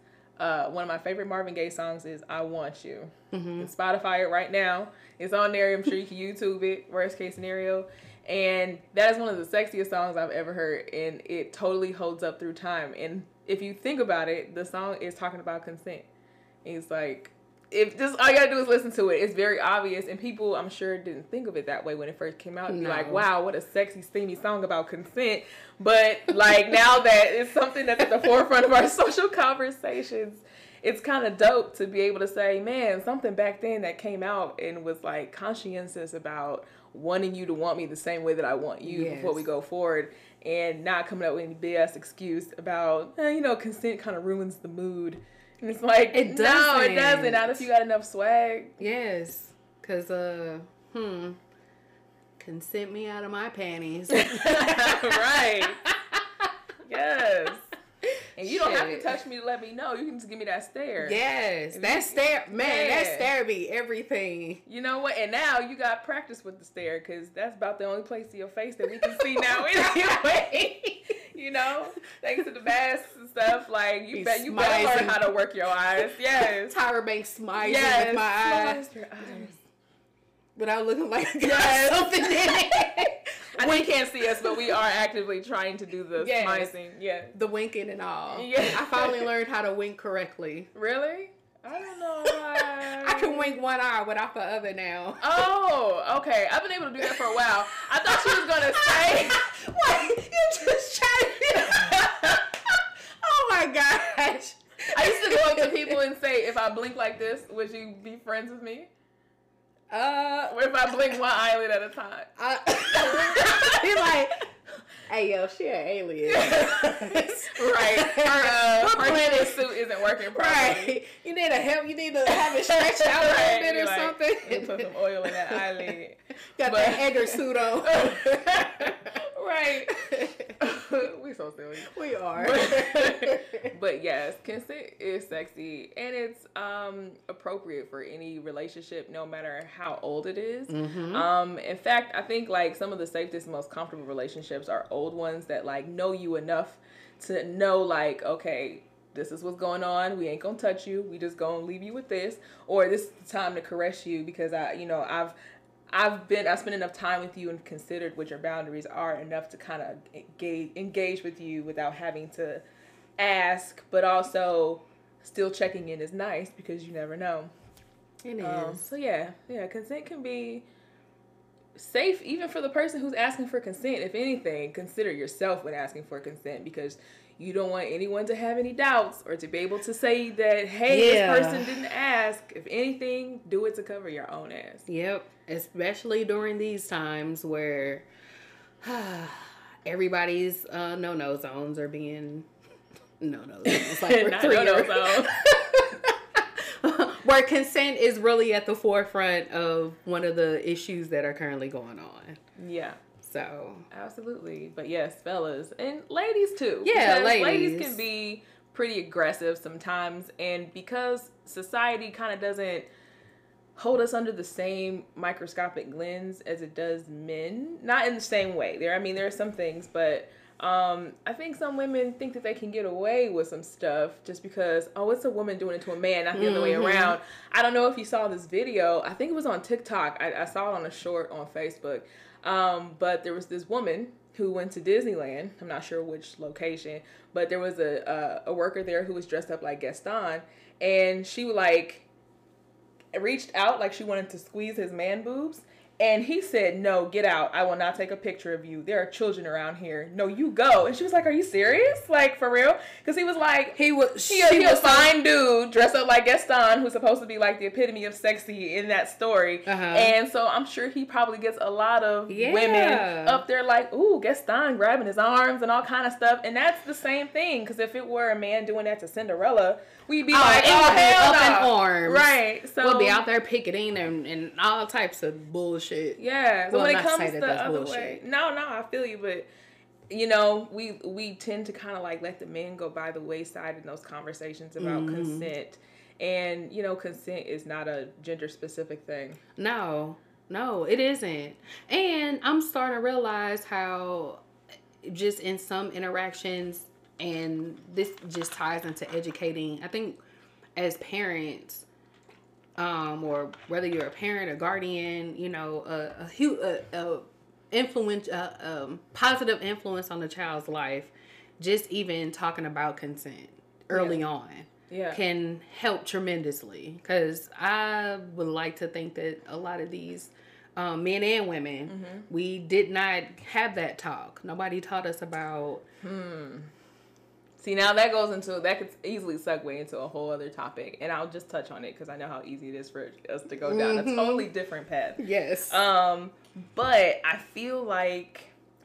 uh, one of my favorite Marvin Gaye songs is "I Want You." Mm-hmm. Spotify it right now. It's on there. I'm sure you can YouTube it. Worst case scenario, and that is one of the sexiest songs I've ever heard, and it totally holds up through time. And if you think about it, the song is talking about consent. It's like if just all you gotta do is listen to it, it's very obvious, and people I'm sure didn't think of it that way when it first came out. And no. be like, wow, what a sexy, steamy song about consent. But like now that it's something that's at the forefront of our social conversations, it's kind of dope to be able to say, man, something back then that came out and was like conscientious about wanting you to want me the same way that I want you yes. before we go forward, and not coming up with any BS excuse about, eh, you know, consent kind of ruins the mood and it's like it doesn't. No, it doesn't. Not if you got enough swag. Yes, cause uh, hmm, consent me out of my panties. right. yes. And you Shit. don't have to touch me to let me know. You can just give me that stare. Yes, that stare, man, yeah. that stare be everything. You know what? And now you got practice with the stare because that's about the only place of your face that we can see now anyway. you know, thanks to the masks and stuff. Like you, bet you better learn how to work your eyes. Yes, Tyra Banks smiles yes. with my eyes. Your eyes. Without looking like yes. something in it. I we can't see us, but we are actively trying to do the yes. smizing. Yeah, the winking and all. Yeah, I finally learned how to wink correctly. Really? I don't know why. I can wink one eye without the other now. Oh, okay. I've been able to do that for a while. I thought she was gonna say. what? You just tried. oh my gosh. I used to go up to people and say, if I blink like this, would you be friends with me? Uh, if I blink one eyelid at a time. Uh, he's like, Hey yo, she an alien. right. Her, uh, her his suit isn't working properly. Right. You need a help. You need to have it stretched out a Right, little bit or like, something. "Let me Put some oil in that eyelid. Got But- that Edgar suit on. right. we so silly. we are. but yes, consent is sexy and it's um appropriate for any relationship, no matter how old it is. Mhm. Um, in fact, I think like some of the safest, most comfortable relationships are old ones that like know you enough to know like, okay, this is what's going on. We ain't gonna touch you. We just gonna leave you with this, or this is the time to caress you because I, you know, I've. I've been I've spent enough time with you and considered what your boundaries are enough to kind of engage engage with you without having to ask, but also still checking in is nice because you never know. It is. Um, so yeah, yeah, consent can be safe even for the person who's asking for consent. If anything, consider yourself when asking for consent because you don't want anyone to have any doubts or to be able to say that hey, Yeah. this person didn't ask. If anything, do it to cover your own ass. Yep, especially during these times where everybody's uh, no no zones are being no no zones like we're Not three no-no years- zone. where consent is really at the forefront of one of the issues that are currently going on. Yeah. So Absolutely. But yes, fellas and ladies too. Yeah, Because ladies. can be pretty aggressive sometimes and because society kind of doesn't hold us under the same microscopic lens as it does men, not in the same way. There I mean there are some things, but um, I think some women think that they can get away with some stuff just because, oh, it's a woman doing it to a man, not the other way Mhm. around. I don't know if you saw this video. I think it was on TikTok. I, I saw it on a short on Facebook. Um, but there was this woman who went to Disneyland. I'm not sure which location, but there was a a, a worker there who was dressed up like Gaston, and she like reached out like she wanted to squeeze his man boobs. And he said, No, get out. I will not take a picture of you. There are children around here. No, you go. And she was like, Are you serious? Like, for real? Because he was like, he was she he a was so- fine dude dressed up like Gaston, who's supposed to be like the epitome of sexy in that story. Uh-huh. And so I'm sure he probably gets a lot of Yeah. women up there like, ooh, Gaston grabbing his arms and all kind of stuff. And that's the same thing. Because if it were a man doing that to Cinderella, we'd be Oh, like, oh, hell up in arms. Right. So we'll be out there picketing and, and all types of bullshit. Yeah. So Well, when it comes the other bullshit. way, no, no, I feel you, but you know, we we tend to kind of like let the men go by the wayside in those conversations about Mhm. consent, and you know, consent is not a gender specific thing. No, no, it isn't. And I'm starting to realize how just in some interactions, and this just ties into educating, I think as parents, um, or whether you're a parent, a guardian, you know, a, a, hu- a, a influence, a, um, positive influence on the child's life, just even talking about consent early on Yeah. can help tremendously because I would like to think that a lot of these um, men and women, Mm-hmm. we did not have that talk. Nobody taught us about. See, now that goes into that could easily segue into a whole other topic, and I'll just touch on it because I know how easy it is for us to go down Mhm. a totally different path. Yes. Um, but I feel like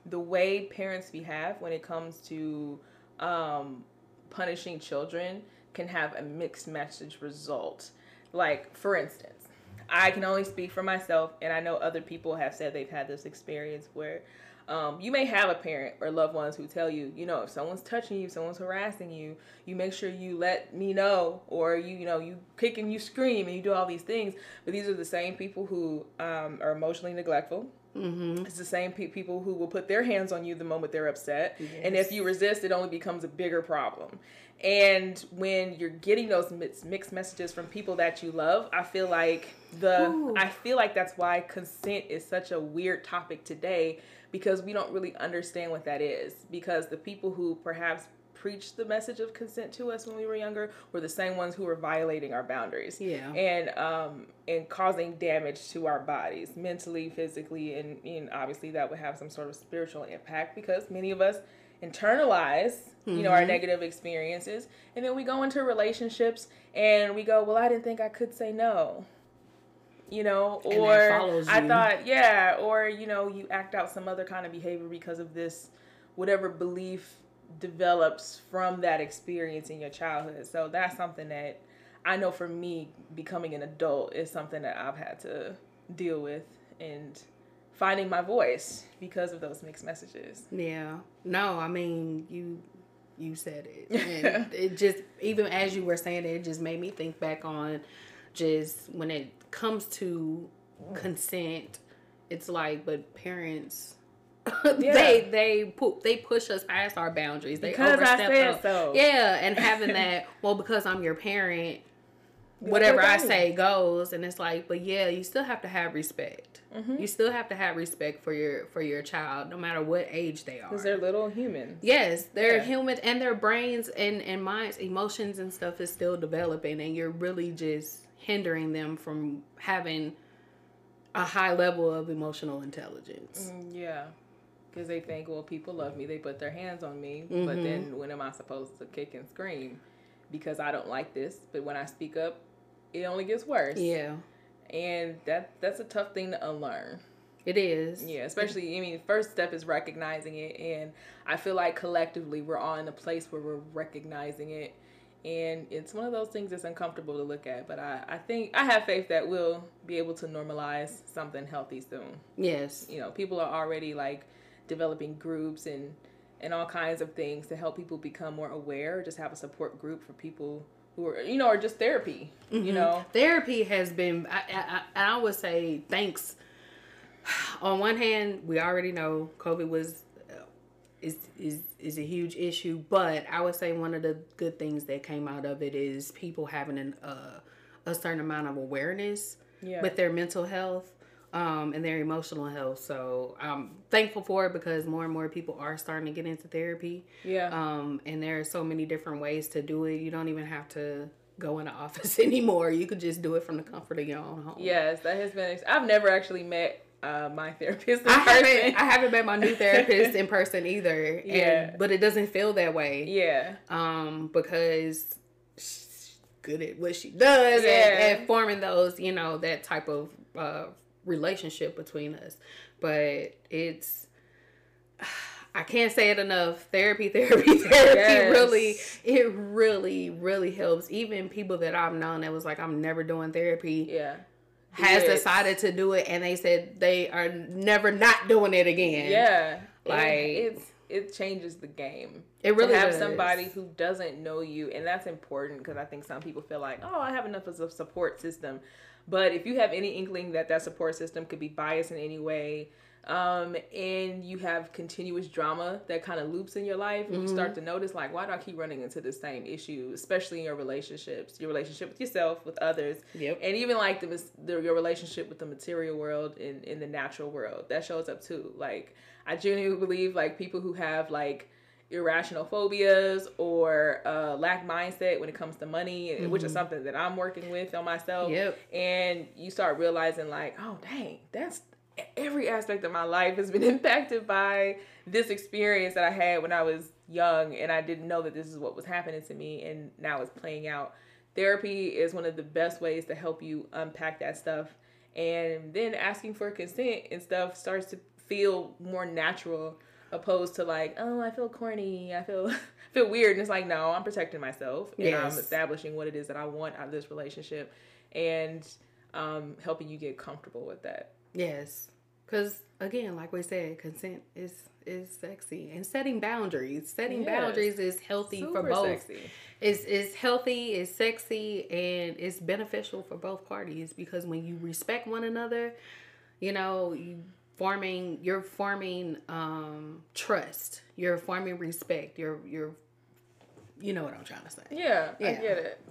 the way parents behave when it comes to um, punishing children can have a mixed message result. Like, for instance, I can only speak for myself, and I know other people have said they've had this experience where um, you may have a parent or loved ones who tell you, you know, if someone's touching you, someone's harassing you, you make sure you let me know, or you, you know, you kick and you scream and you do all these things. But these are the same people who um, are emotionally neglectful. mm-hmm. It's the same pe- people who will put their hands on you the moment they're upset. And if you resist, it only becomes a bigger problem. And when you're getting those mixed, mixed messages from people that you love, I feel like the Ooh. I feel like that's why consent is such a weird topic today because we don't really understand what that is because the people who perhaps preached the message of consent to us when we were younger were the same ones who were violating our boundaries Yeah. and um and causing damage to our bodies mentally physically and, and obviously that would have some sort of spiritual impact because many of us internalize you know our Mhm. negative experiences and then we go into relationships and we go well i didn't think i could say no you know or follows i thought yeah or you know you act out some other kind of behavior because of this whatever belief develops from that experience in your childhood. So that's something that I know for me, becoming an adult is something that I've had to deal with and finding my voice because of those mixed messages. Yeah. No, I mean, you you said it. And it just even as you were saying it, it just made me think back on just when it comes to consent, it's like but parents yeah. they they pu- they push us past our boundaries. They because overstep I said so. Yeah, and having that, well, because I'm your parent, whatever I say goes, and it's like, but yeah, you still have to have respect. Mm-hmm. You still have to have respect for your for your child, no matter what age they are. Because they're little humans. Yes, they're yeah. human, and their brains and and minds, emotions and stuff is still developing, and you're really just hindering them from having a high level of emotional intelligence. Mm, yeah. Because they think, well, people love me. They put their hands on me. Mm-hmm. But then when am I supposed to kick and scream? Because I don't like this. But when I speak up, it only gets worse. Yeah. And that that's a tough thing to unlearn. It is. Yeah, especially I mean, first step is recognizing it and I feel like collectively we're all in a place where we're recognizing it and it's one of those things that's uncomfortable to look at, but I, I think I have faith that we'll be able to normalize something healthy soon. Yes. You know, people are already like developing groups and and all kinds of things to help people become more aware, just have a support group for people who are you know or just therapy mm-hmm. you know therapy has been I, I, I would say thanks on one hand we already know covid was is is is a huge issue but i would say one of the good things that came out of it is people having an uh, a certain amount of awareness yeah. with their mental health um, and their emotional health. So I'm thankful for it because more and more people are starting to get into therapy. Yeah. Um, and there are so many different ways to do it. You don't even have to go in the office anymore. You could just do it from the comfort of your own home. Yes, that has been. I've never actually met uh, my therapist. I haven't. I haven't met my new therapist in person either. And, yeah. But it doesn't feel that way. Yeah. Um, because she's good at what she does yeah. and, and forming those, you know, that type of uh, relationship between us. But it's I can't say it enough. Therapy, therapy, therapy yes. really it really, really helps. Even people that I've known that was like, I'm never doing therapy. Yeah. Has decided to do it and they said they are never not doing it again. Yeah. Like it, it's it changes the game. It really to have does. somebody who doesn't know you, and that's important because I think some people feel like, oh, I have enough of a support system. But if you have any inkling that that support system could be biased in any way, um, and you have continuous drama that kind of loops in your life, mm-hmm. you start mm-hmm. to notice like, why do I keep running into the same issue, especially in your relationships, your relationship with yourself, with others, yep. and even like the, the your relationship with the material world and in the natural world that shows up too. Like, I genuinely believe like people who have like irrational phobias or uh, lack mindset when it comes to money, mm-hmm. which is mm-hmm. something that I'm working with on myself. Yep. And you start realizing like, oh dang, that's every aspect of my life has been impacted by this experience that I had when I was young and I didn't know that this is what was happening to me and now it's playing out. Therapy is one of the best ways to help you unpack that stuff. And then asking for consent and stuff starts to feel more natural opposed to like, oh, I feel corny, I feel feel weird, and it's like, no, I'm protecting myself and yes. I'm establishing what it is that I want out of this relationship, and um, helping you get comfortable with that. Yes, because again, like we said, consent is is sexy, and setting boundaries. Setting yes. boundaries is healthy Super for both. Sexy. It's is healthy, it's sexy, and it's beneficial for both parties because when you respect one another, you know you forming you're forming um trust you're forming respect you're you're you know what i'm trying to say yeah, yeah. i get it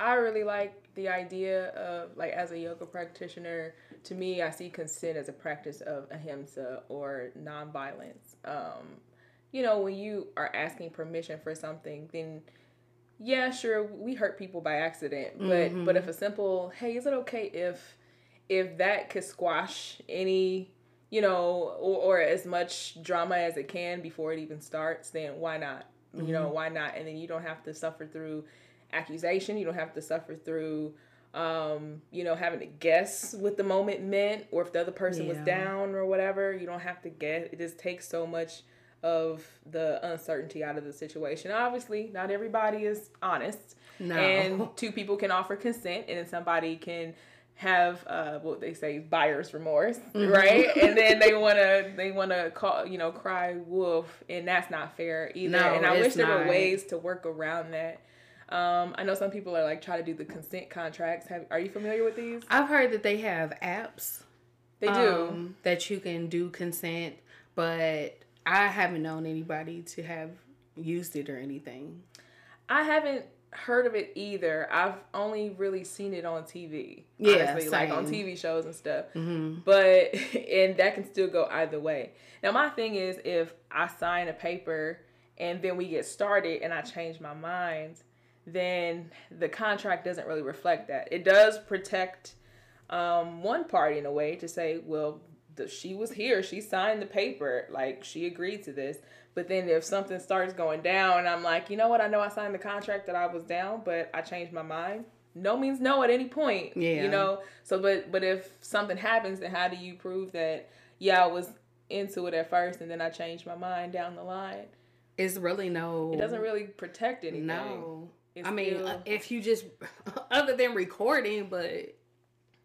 i really like the idea of like as a yoga practitioner to me i see consent as a practice of ahimsa or nonviolence um you know when you are asking permission for something then yeah sure we hurt people by accident but mm-hmm. but if a simple hey is it okay if if that could squash any you know, or, or as much drama as it can before it even starts, then why not? Mm-hmm. You know, mm-hmm. why not? And then you don't have to suffer through accusation. You don't have to suffer through, um, you know, having to guess what the moment meant or if the other person yeah. was down or whatever. You don't have to guess. It just takes so much of the uncertainty out of the situation. Obviously, not everybody is honest. No. And two people can offer consent, and then somebody can have uh, what they say buyer's remorse, Mm-hmm. right? and then they wanna they wanna call you know cry wolf, and that's not fair either. No, and I wish there were ways to work around that. Um, I know some people are like try to do the consent contracts. Have, are you familiar with these? I've heard that they have apps They do. um, that you can do consent, but I haven't known anybody to have used it or anything. I haven't heard of it either. I've only really seen it on TV. Yeah, like on. TV shows and stuff. Mm-hmm. But and that can still go either way. Now my thing is if I sign a paper and then we get started and I change my mind, then the contract doesn't really reflect that. It does protect um, one party in a way to say, well, the, she was here, she signed the paper, like she agreed to this. But then if something starts going down, and I'm like, you know what? I know I signed the contract that I was down, but I changed my mind. No means no at any point. Yeah. You know. So, but but if something happens, then how do you prove that? Yeah, I was into it at first, and then I changed my mind down the line. It's really no. It doesn't really protect anything. No. It's I mean, still- uh, if you just, other than recording, but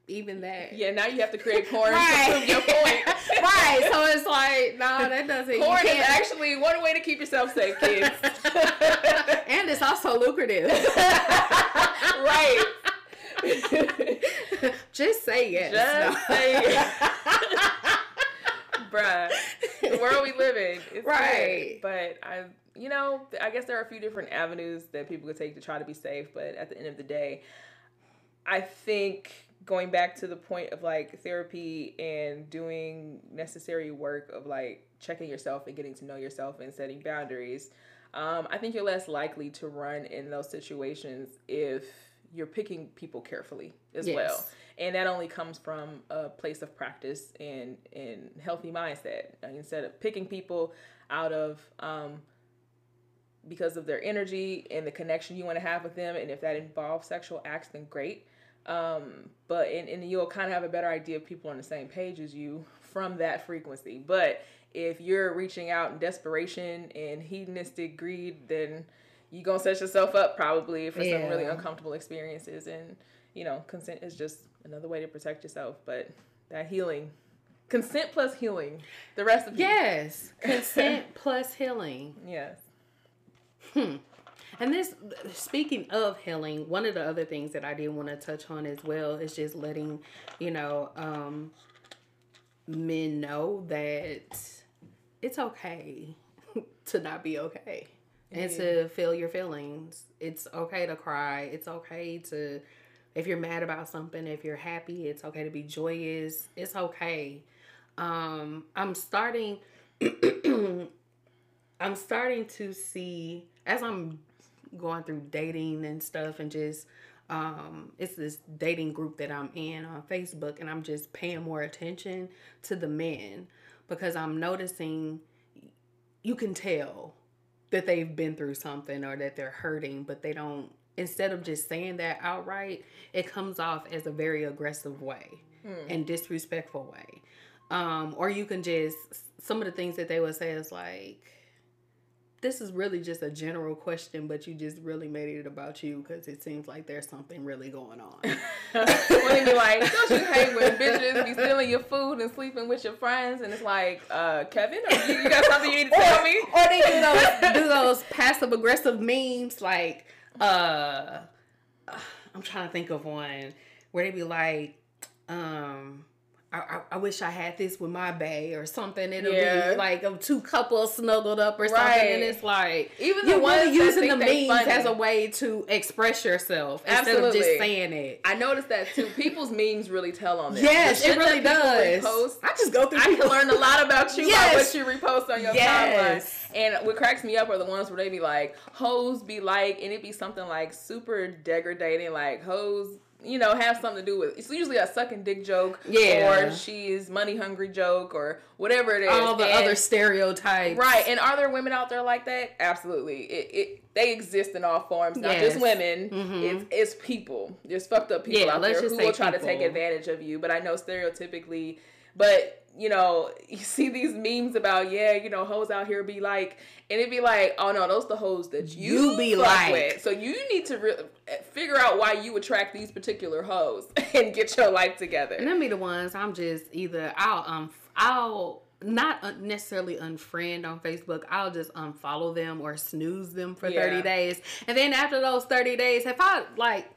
even that. Yeah, now you have to create corn Right. to prove your point. right. So it's like, no, that doesn't. Corn is actually one way to keep yourself safe, kids. and it's also lucrative. right. Just say yes. Just No. say Bruh. World we live in. It's Right. Right. But I you know, I guess there are a few different avenues that people could take to try to be safe, but at the end of the day, I think going back to the point of like therapy and doing necessary work of like checking yourself and getting to know yourself and setting boundaries, um, I think you're less likely to run in those situations if you're picking people carefully as Yes. well. And that only comes from a place of practice and and healthy mindset. Instead of picking people out of um, because of their energy and the connection you want to have with them, and if that involves sexual acts, then great. Um, but and, and you'll kind of have a better idea of people on the same page as you from that frequency. But if you're reaching out in desperation and hedonistic greed, then you're gonna set yourself up probably for some really uncomfortable experiences. And you know, consent is just another way to protect yourself. But that healing, consent plus healing, the rest of. Yes. Consent plus healing. yes, Hmm. And this, speaking of healing, one of the other things that I did want to touch on as well is just letting, you know, um, men know that it's okay to not be okay and to feel your feelings. It's okay to cry. It's okay to, if you're mad about something, if you're happy, it's okay to be joyous. It's okay. Um, I'm starting. I'm starting to see as I'm going through dating and stuff and just um it's this dating group that I'm in on Facebook and I'm just paying more attention to the men because I'm noticing you can tell that they've been through something or that they're hurting but they don't instead of just saying that outright it comes off as a very aggressive way and disrespectful way um or you can just some of the things that they would say is like this is really just a general question, but you just really made it about you because it seems like there's something really going on. when they be like, don't you hate when bitches be stealing your food and sleeping with your friends? And it's like, uh, Kevin, you, you got something you need to tell me? or they do those do those passive aggressive memes like uh I'm trying to think of one where they be like um I, I, I wish I had this with my bae or something. It'll Yeah. be like of two couples snuggled up or something, Right. and it's like Even the you're ones really using the memes funny. as a way to express yourself instead of Absolutely. just saying it. I noticed that too. People's memes really tell on this. Yes, it really does. repost, I just go through. I can learn a lot about you Yes. by what you repost on your Yes. timeline. And what cracks me up are the ones where they be like, hoes be like, and it be something like super degrading, like hoes, you know, have something to do with it's usually a sucking dick joke. Yeah. Or she's money hungry joke or whatever it is. all the And- other stereotypes. Right, and are there women out there like that? Absolutely. It, it they exist in all forms, not just Yes. women. Mhm. It's it's people. There's fucked up people Yeah, out there just who will try to take advantage of you. But I know stereotypically, But you know, you see these memes about yeah, you know, hoes out here be like, and it'd be like, oh no, those the hoes that you, You be like. with. So you need to re- figure out why you attract these particular hoes and get your life together. And them be the ones I'm just either I'll um I'll not necessarily unfriend on Facebook. I'll just unfollow them or snooze them for Yeah. 30 days. And then after those 30 days, if I like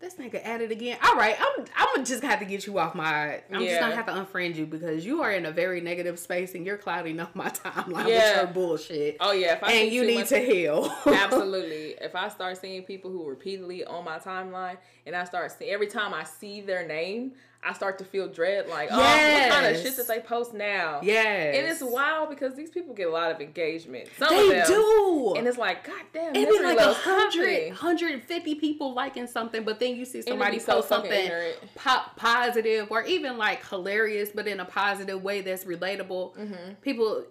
this nigga at it again. All right, I'm I'm gonna just have to get you off my. I'm just gonna have to unfriend you because you are in a very negative space and you're clouding up my timeline Yeah. with your bullshit. Oh yeah, if I and you need much- to heal. Absolutely. If I start seeing people who repeatedly on my timeline, and I start seeing every time I see their name, I start to feel dread. Like, oh, what kind of shit that they post now? Yeah, And it's wild because these people get a lot of engagement. Some They them, do. And it's like, God damn, It'd be like a loves hundred, 150 people liking something, but then you see somebody so post something po- positive or even like hilarious, but in a positive way that's relatable. Mm-hmm. People,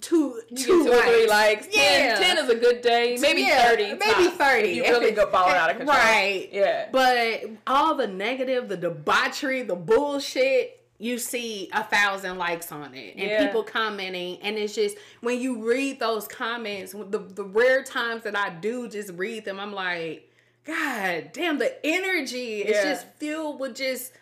two. You two, two or three likes. Yeah. 10, 10 is a good day. Maybe Yeah, 30. maybe. 30. You really go balling eh, out of control. Right. Yeah. But all the negative, the debauchery, the bullshit, you see a thousand likes on it and Yeah. people commenting. And it's just when you read those comments, the, the rare times that I do just read them, I'm like, God damn, the energy is just filled with just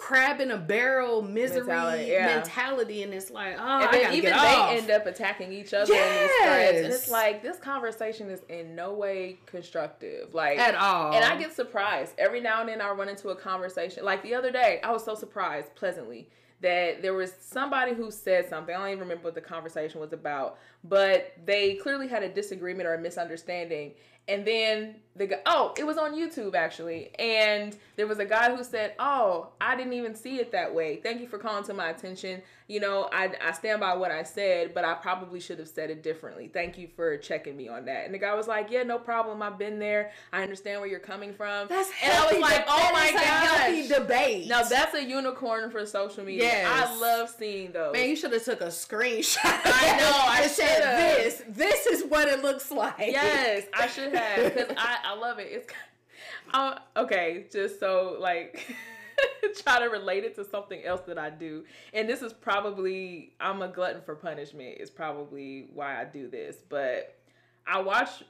crab in a barrel misery Mentality, mentality, and it's like, oh, And I then gotta even they off. end up attacking each other threads. And it's like, this conversation is in no way constructive. Like, at all. And I get surprised. Every now and then I run into a conversation. Like the other day, I was so surprised pleasantly that there was somebody who said something. I don't even remember what the conversation was about, but they clearly had a disagreement or a misunderstanding. And then the guy, oh, it was on YouTube actually. And there was a guy who said, Oh, I didn't even see it that way. Thank you for calling to my attention. You know, I, I stand by what I said, but I probably should have said it differently. Thank you for checking me on that. And the guy was like, Yeah, no problem. I've been there. I understand where you're coming from. That's and I was like, Oh my a healthy debate. Now that's a unicorn for social media. Yes. I love seeing those. Man, you should have took a screenshot. I know, I said this. This is what it looks like. Yes, I should have because I, I love it. It's uh, okay. Just so like try to relate it to something else that I do, and this is probably I'm a glutton for punishment. Is probably why I do this, but I watch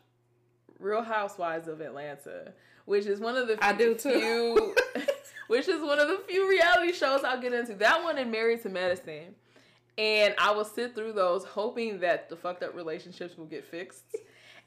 Real Housewives of Atlanta, which is one of the I do too. few, which is one of the few reality shows I'll get into. That one and Married to Medicine. And I will sit through those hoping that the fucked up relationships will get fixed.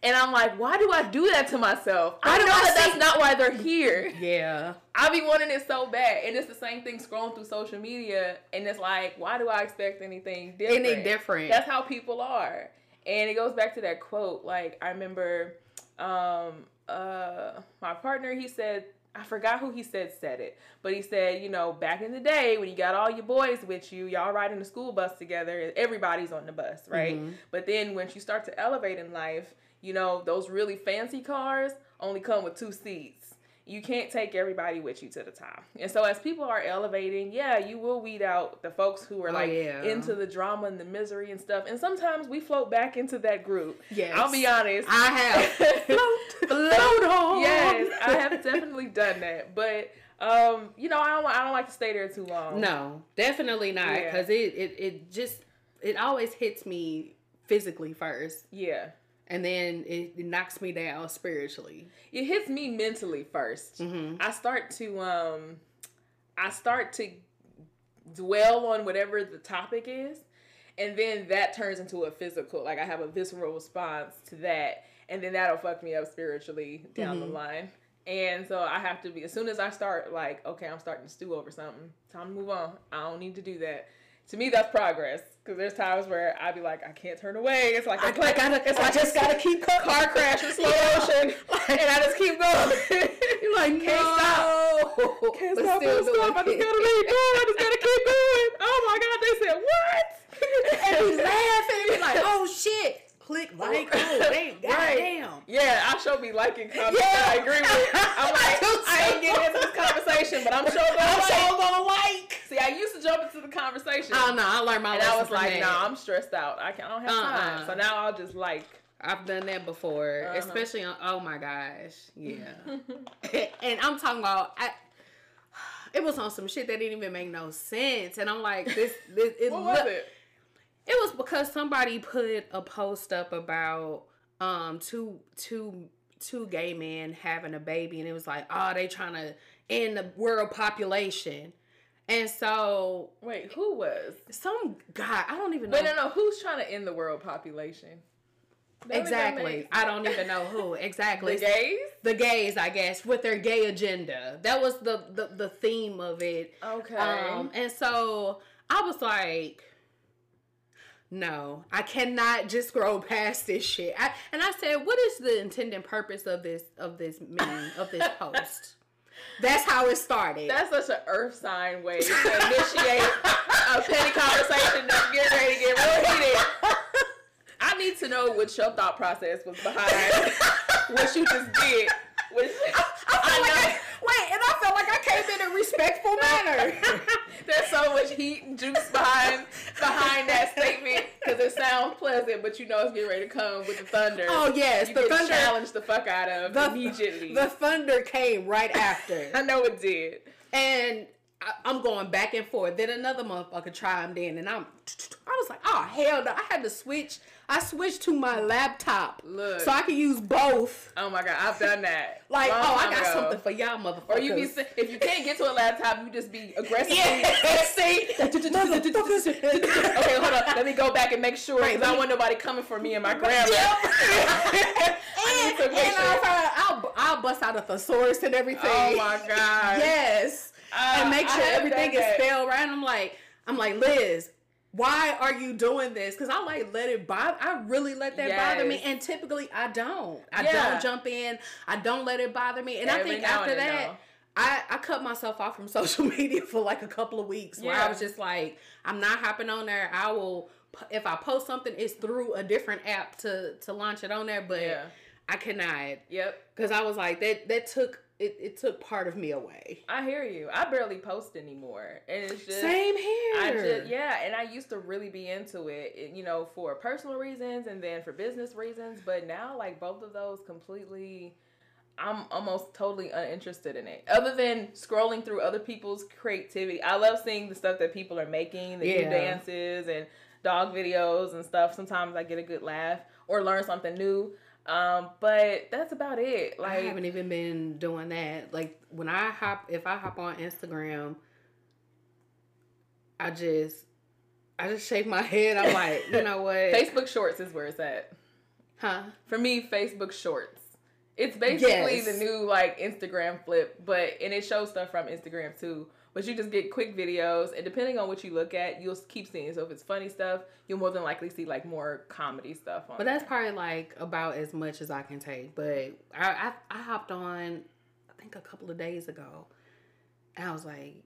And I'm like, why do I do that to myself? I know that that's not why they're here. Yeah. I be wanting it so bad. And it's the same thing scrolling through social media. And it's like, why do I expect anything different? Any different. That's how people are. And it goes back to that quote. Like, I remember um, uh, my partner, he said, I forgot who he said said it, but he said, you know, back in the day when you got all your boys with you, y'all riding the school bus together, everybody's on the bus, right? Mhm. But then once you start to elevate in life, you know, those really fancy cars only come with two seats. You can't take everybody with you to the top. And so as people are elevating, yeah, you will weed out the folks who are Oh, like yeah. into the drama and the misery and stuff. And sometimes we float back into that group. Yes. I'll be honest. I have. float, float on. yes, I have definitely done that. But um, you know, I don't I don't like to stay there too long. No, definitely not. Yeah. Because it, it, it just, it always hits me physically first. Yeah. And then it, it knocks me down spiritually. It hits me mentally 1st Mhm. I start to um I start to dwell on whatever the topic is and then that turns into a physical like I have a visceral response to that and then that'll fuck me up spiritually down the Mhm. line. And so I have to be as soon as I start like okay, I'm starting to stew over something. Time to move on. I don't need to do that. To me, that's progress because there's times where I'd be like, I can't turn away. It's like I, I gotta, it's I like just gotta keep car crash in slow motion, and I just keep going. You're like, Can't stop. no. Can't But stop, stop. I just gotta keep going. I just gotta keep going. Oh my god, they said what? and he's laughing and be like, oh shit. Click like, oh, they, Right. Yeah, I sure be liking comments Yeah. I agree with. I'm like, I ain't getting into this conversation, but I'm sure gonna I'm like. gonna like. See, I used to jump into the conversation. Oh no, I learned my and I lesson was like, no, nah, I'm stressed out. I, can't, I don't have time. Uh-uh. So now I'll just like. I've done that before, Uh-huh. especially on. Oh my gosh, yeah. and I'm talking about. I, it was on some shit that didn't even make no sense, and I'm like, this, this it what was it? It was because somebody put a post up about um two two two gay men having a baby, and it was like, oh, they trying to end the world population, and so Wait, who was? some guy I don't even know Wait, no, no. Who's trying to end the world population? That exactly. I don't even know who exactly. The gays? the gays, I guess, with their gay agenda. That was the the, the theme of it. Okay. Um, and so I was like, no, I cannot just scroll past this shit. I, and I said, what is the intended purpose of this of this meme of this post? That's how it started. That's such an earth sign way to initiate a petty conversation that's getting ready to get real heated. I need to know what your thought process was behind what you just did. Which I feel like I, wait, and I felt like I came in a respectful manner. There's so much heat and juice behind behind that statement because it sounds pleasant, but you know it's getting ready to come with the thunder. oh yes, you the thunder. challenged the fuck out of The, immediately. the thunder came right after. I know it did. And I, I'm going back and forth. Then another motherfucker chimed in, and I'm, I was like, oh hell no! I had to switch. I switched to my laptop Look. so I can use both. Oh my god, I've done that. Like, Long oh, I got ago. something for y'all, motherfuckers. Or you be if you can't get to a laptop, you just be aggressively. yeah, see, motherfuckers. okay, hold on. Let me go back and make sure Right, because I want nobody coming for me and my grandma. and, and. I'll, I'll, I'll bust out a thesaurus and everything. Oh my god. Yes. Uh, and make sure everything is spelled right. I'm like, I'm like, Liz, why are you doing this? Because I like let it bother. I really let that bother me, and typically I don't. I Yeah. don't jump in. I don't let it bother me, and I think after that. I, I cut myself off from social media for like a couple of weeks where Yeah. I was just like, I'm not hopping on there. I will, if I post something, it's through a different app to to launch it on there, but Yeah. I cannot Yep. because I was like that. That took it. It took part of me away. I hear you. I barely post anymore, and it's just Same here. I just yeah, and I used to really be into it, you know, for personal reasons and then for business reasons. But now, like both of those, completely, I'm almost totally uninterested in it. Other than scrolling through other people's creativity, I love seeing the stuff that people are making, the Yeah. new dances and dog videos and stuff. Sometimes I get a good laugh or learn something new. Um, but that's about it. Like I haven't even been doing that. Like when I hop, if I hop on Instagram, I just, I just shake my head. I'm like, you know what? Facebook Shorts is where it's at. huh? For me, Facebook Shorts. It's basically Yes. the new like Instagram flip, but and it shows stuff from Instagram too. But you just get quick videos, and depending on what you look at, you'll keep seeing. So if it's funny stuff, you'll more than likely see like more comedy stuff on. But that's probably like about as much as I can take. But I, I, I hopped on, I think a couple of days ago, and I was like,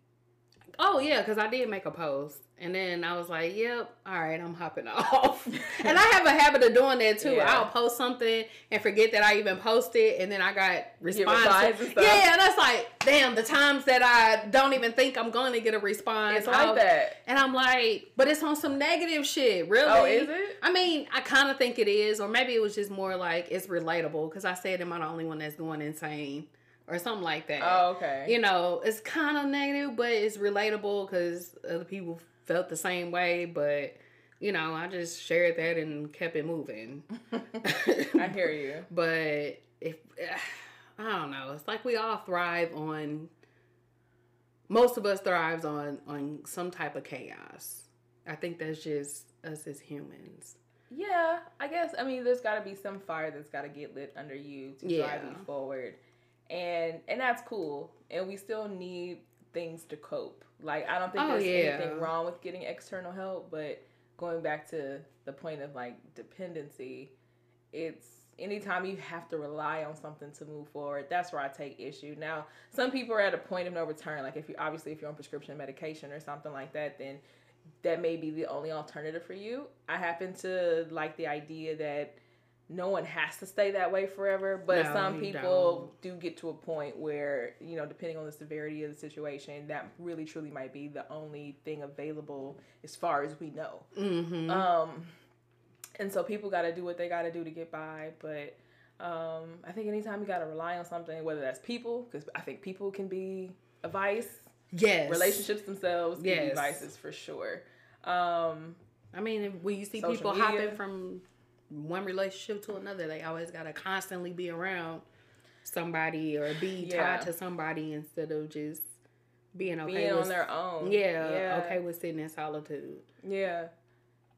oh yeah, because I did make a post, and then I was like, yep, all right, I'm hopping off. and I have a habit of doing that too. Yeah. I'll post something and forget that I even posted, and then I got responses. Yeah, and that's like, damn, the times that I don't even think I'm going to get a response. it's like that. and I'm like, but it's on some negative shit, really. Oh, is it? I mean, I kind of think it is, or maybe it was just more like it's relatable because I said, "Am I the only one that's going insane?" Or something like that. Oh, okay. You know, it's kind of negative, but it's relatable because other people felt the same way. But you know, I just shared that and kept it moving. I hear you. But if I don't know, it's like we all thrive on. Most of us thrives on on some type of chaos. I think that's just us as humans. Yeah, I guess. I mean, there's got to be some fire that's got to get lit under you to drive you forward, and and that's cool. And we still need things to cope. Like I don't think Oh, there's yeah. anything wrong with getting external help, but going back to the point of like dependency, it's anytime you have to rely on something to move forward. That's where I take issue. Now, some people are at a point of no return. Like if you obviously if you're on prescription medication or something like that, then that may be the only alternative for you. I happen to like the idea that no one has to stay that way forever, but No, some people do get to a point where, you know, depending on the severity of the situation, that really truly might be the only thing available as far as we know. Mm-hmm. Um, and so people got to do what they got to do to get by. But um, I think anytime you got to rely on something, whether that's people, because I think people can be a vice. Yes. Relationships themselves can Yes. be vices for sure. Um, I mean, when you see people media. hopping from one relationship to another, they always got to constantly be around somebody or be Yeah. tied to somebody instead of just being okay being with on their own. yeah, yeah, okay with sitting in solitude. Yeah.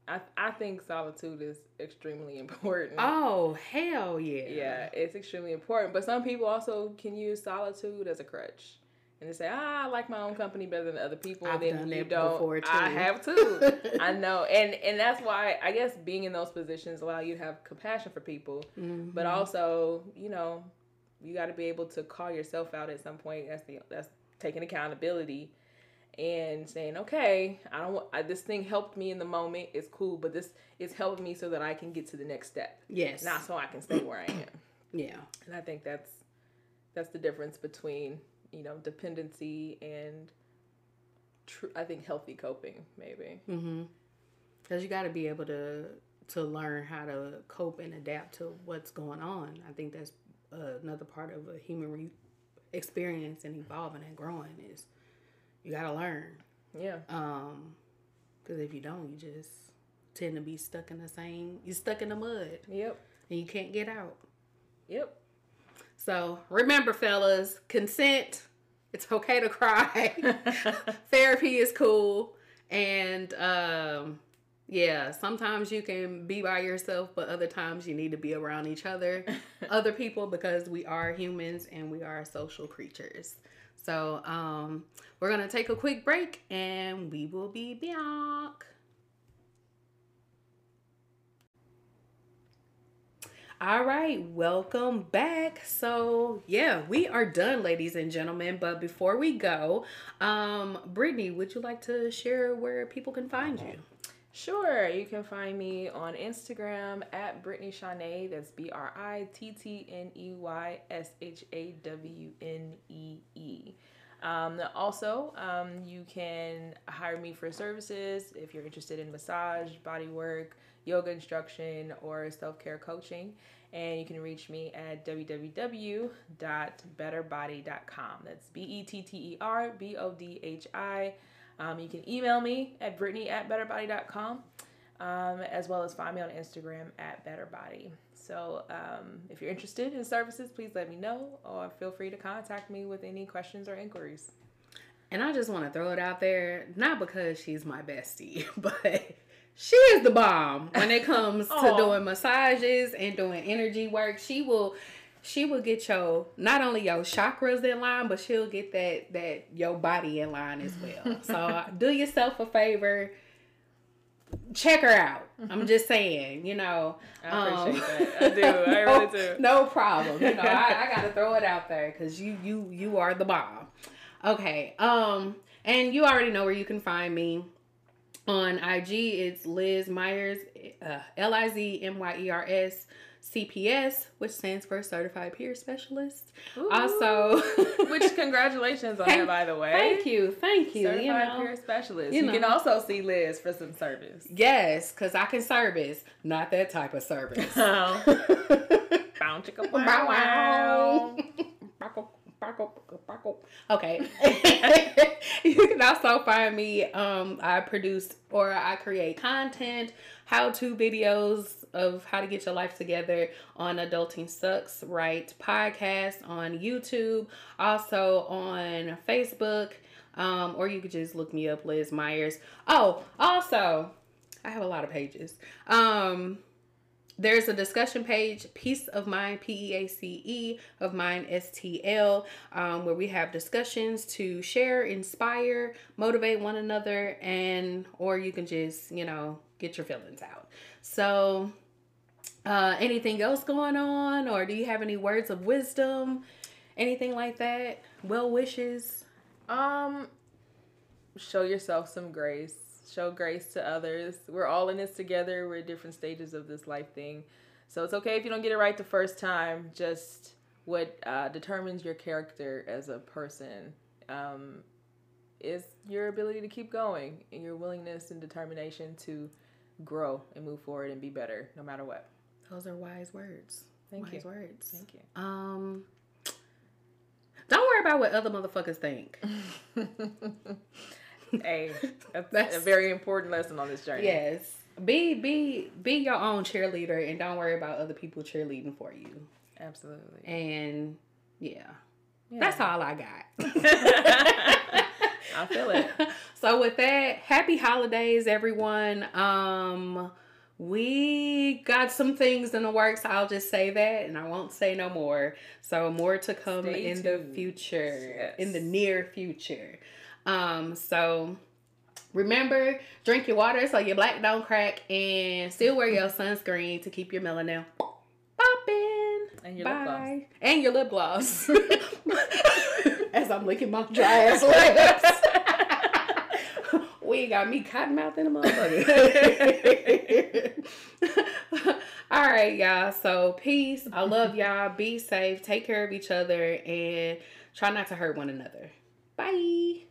I I think solitude is extremely important. Oh hell yeah! Yeah, it's extremely important. But some people also can use solitude as a crutch. And they say, ah, I like my own company better than other people. I've and then done you that don't. I have too. I know. And and that's why I guess being in those positions allow you to have compassion for people. Mhm. But also, you know, you got to be able to call yourself out at some point. That's the that's taking accountability and saying, okay, I don't. want I, this thing helped me in the moment. It's cool, but this is helping me so that I can get to the next step, yes, not so I can stay where I am. yeah, And I think that's that's the difference between you know dependency and true. I think healthy coping maybe. mm-hmm. Because you got to be able to to learn how to cope and adapt to what's going on. I think that's uh, another part of a human re- experience and evolving and growing is you got to learn. Yeah, Um, because if you don't, you just tend to be stuck in the same. You're stuck in the mud yep, and you can't get out. yep. So remember, fellas, consent. It's okay to cry. Therapy is cool, and um, yeah, sometimes you can be by yourself, but other times you need to be around each other, other people, because we are humans and we are social creatures. So um, we're gonna take a quick break, and we will be back. All right, welcome back. So, yeah, we are done, ladies and gentlemen. But before we go, um, Brittney, would you like to share where people can find you? Sure, you can find me on Instagram at Brittney Shawnee. That's B R I T T N E Y S H A W N E E. Um, also, um, you can hire me for services if you're interested in massage, body work, yoga instruction, or self care coaching. And you can reach me at www.betterbodhi.com. That's B E T T E R B O D H I. Um, you can email me at brittney at betterbodhi.com, um, as well as find me on Instagram at betterbodhi. So um, if you're interested in services, please let me know or feel free to contact me with any questions or inquiries. And I just want to throw it out there, not because she's my bestie, but she is the bomb when it comes to doing massages and doing energy work. She will she will get your not only your chakras in line, but she'll get that that your body in line as well. so uh, do yourself a favor. Check her out. I'm just saying, you know. I appreciate um, that. I do. I no, really do. No problem. You know, I, I gotta throw it out there because you you you are the bomb. Okay. Um, and you already know where you can find me on IG. It's Liz Myers, uh, L I Z M Y E R S CPS, which stands for Certified Peer Specialist. Ooh. Also, Which congratulations on that, by the way. Thank you, thank you. Certified you know. peer specialist. you You, can also see Liz for some service. Yes, because I can service, not that type of service. Bow chicka Bow bow wow. wow. Okay. you can also find me. Um, I produce or I create content, how to videos of how to get your life together on Adulting Sucks Right podcast on YouTube, also on Facebook, um, or you could just look me up, Liz Myers. Oh, also, I have a lot of pages. Um, there's a discussion page, Peace of Mind, P E A C E, of Mind, S T L, um, where we have discussions to share, inspire, motivate one another, and or you can just, you know, get your feelings out. So, uh, anything else going on, or do you have any words of wisdom, anything like that? Well wishes. Um, show yourself some grace. Show grace to others. We're all in this together. We're at different stages of this life thing. So it's okay if you don't get it right the first time. Just what uh, determines your character as a person um, is your ability to keep going and your willingness and determination to grow and move forward and be better no matter what. Those are wise words. Thank you. wise you. words. Thank you. Um, Don't worry about what other motherfuckers think. hey, that's, that's a very important lesson on this journey. Yes. Be be be your own cheerleader and don't worry about other people cheerleading for you. Absolutely. And yeah. yeah. That's all I got. I feel it. So with that, happy holidays everyone. Um we got some things in the works. I'll just say that and I won't say no more. So more to come Stay in tuned. the future, yes. in the near future. Um so remember, drink your water so your black don't crack and still wear your sunscreen to keep your melanin popping. And your Bye. lip gloss. And your lip gloss. As I'm licking my dry ass lips. we got me cotton mouth in a motherfucker. All right, y'all. So peace. I love y'all. Be safe. Take care of each other and try not to hurt one another. Bye.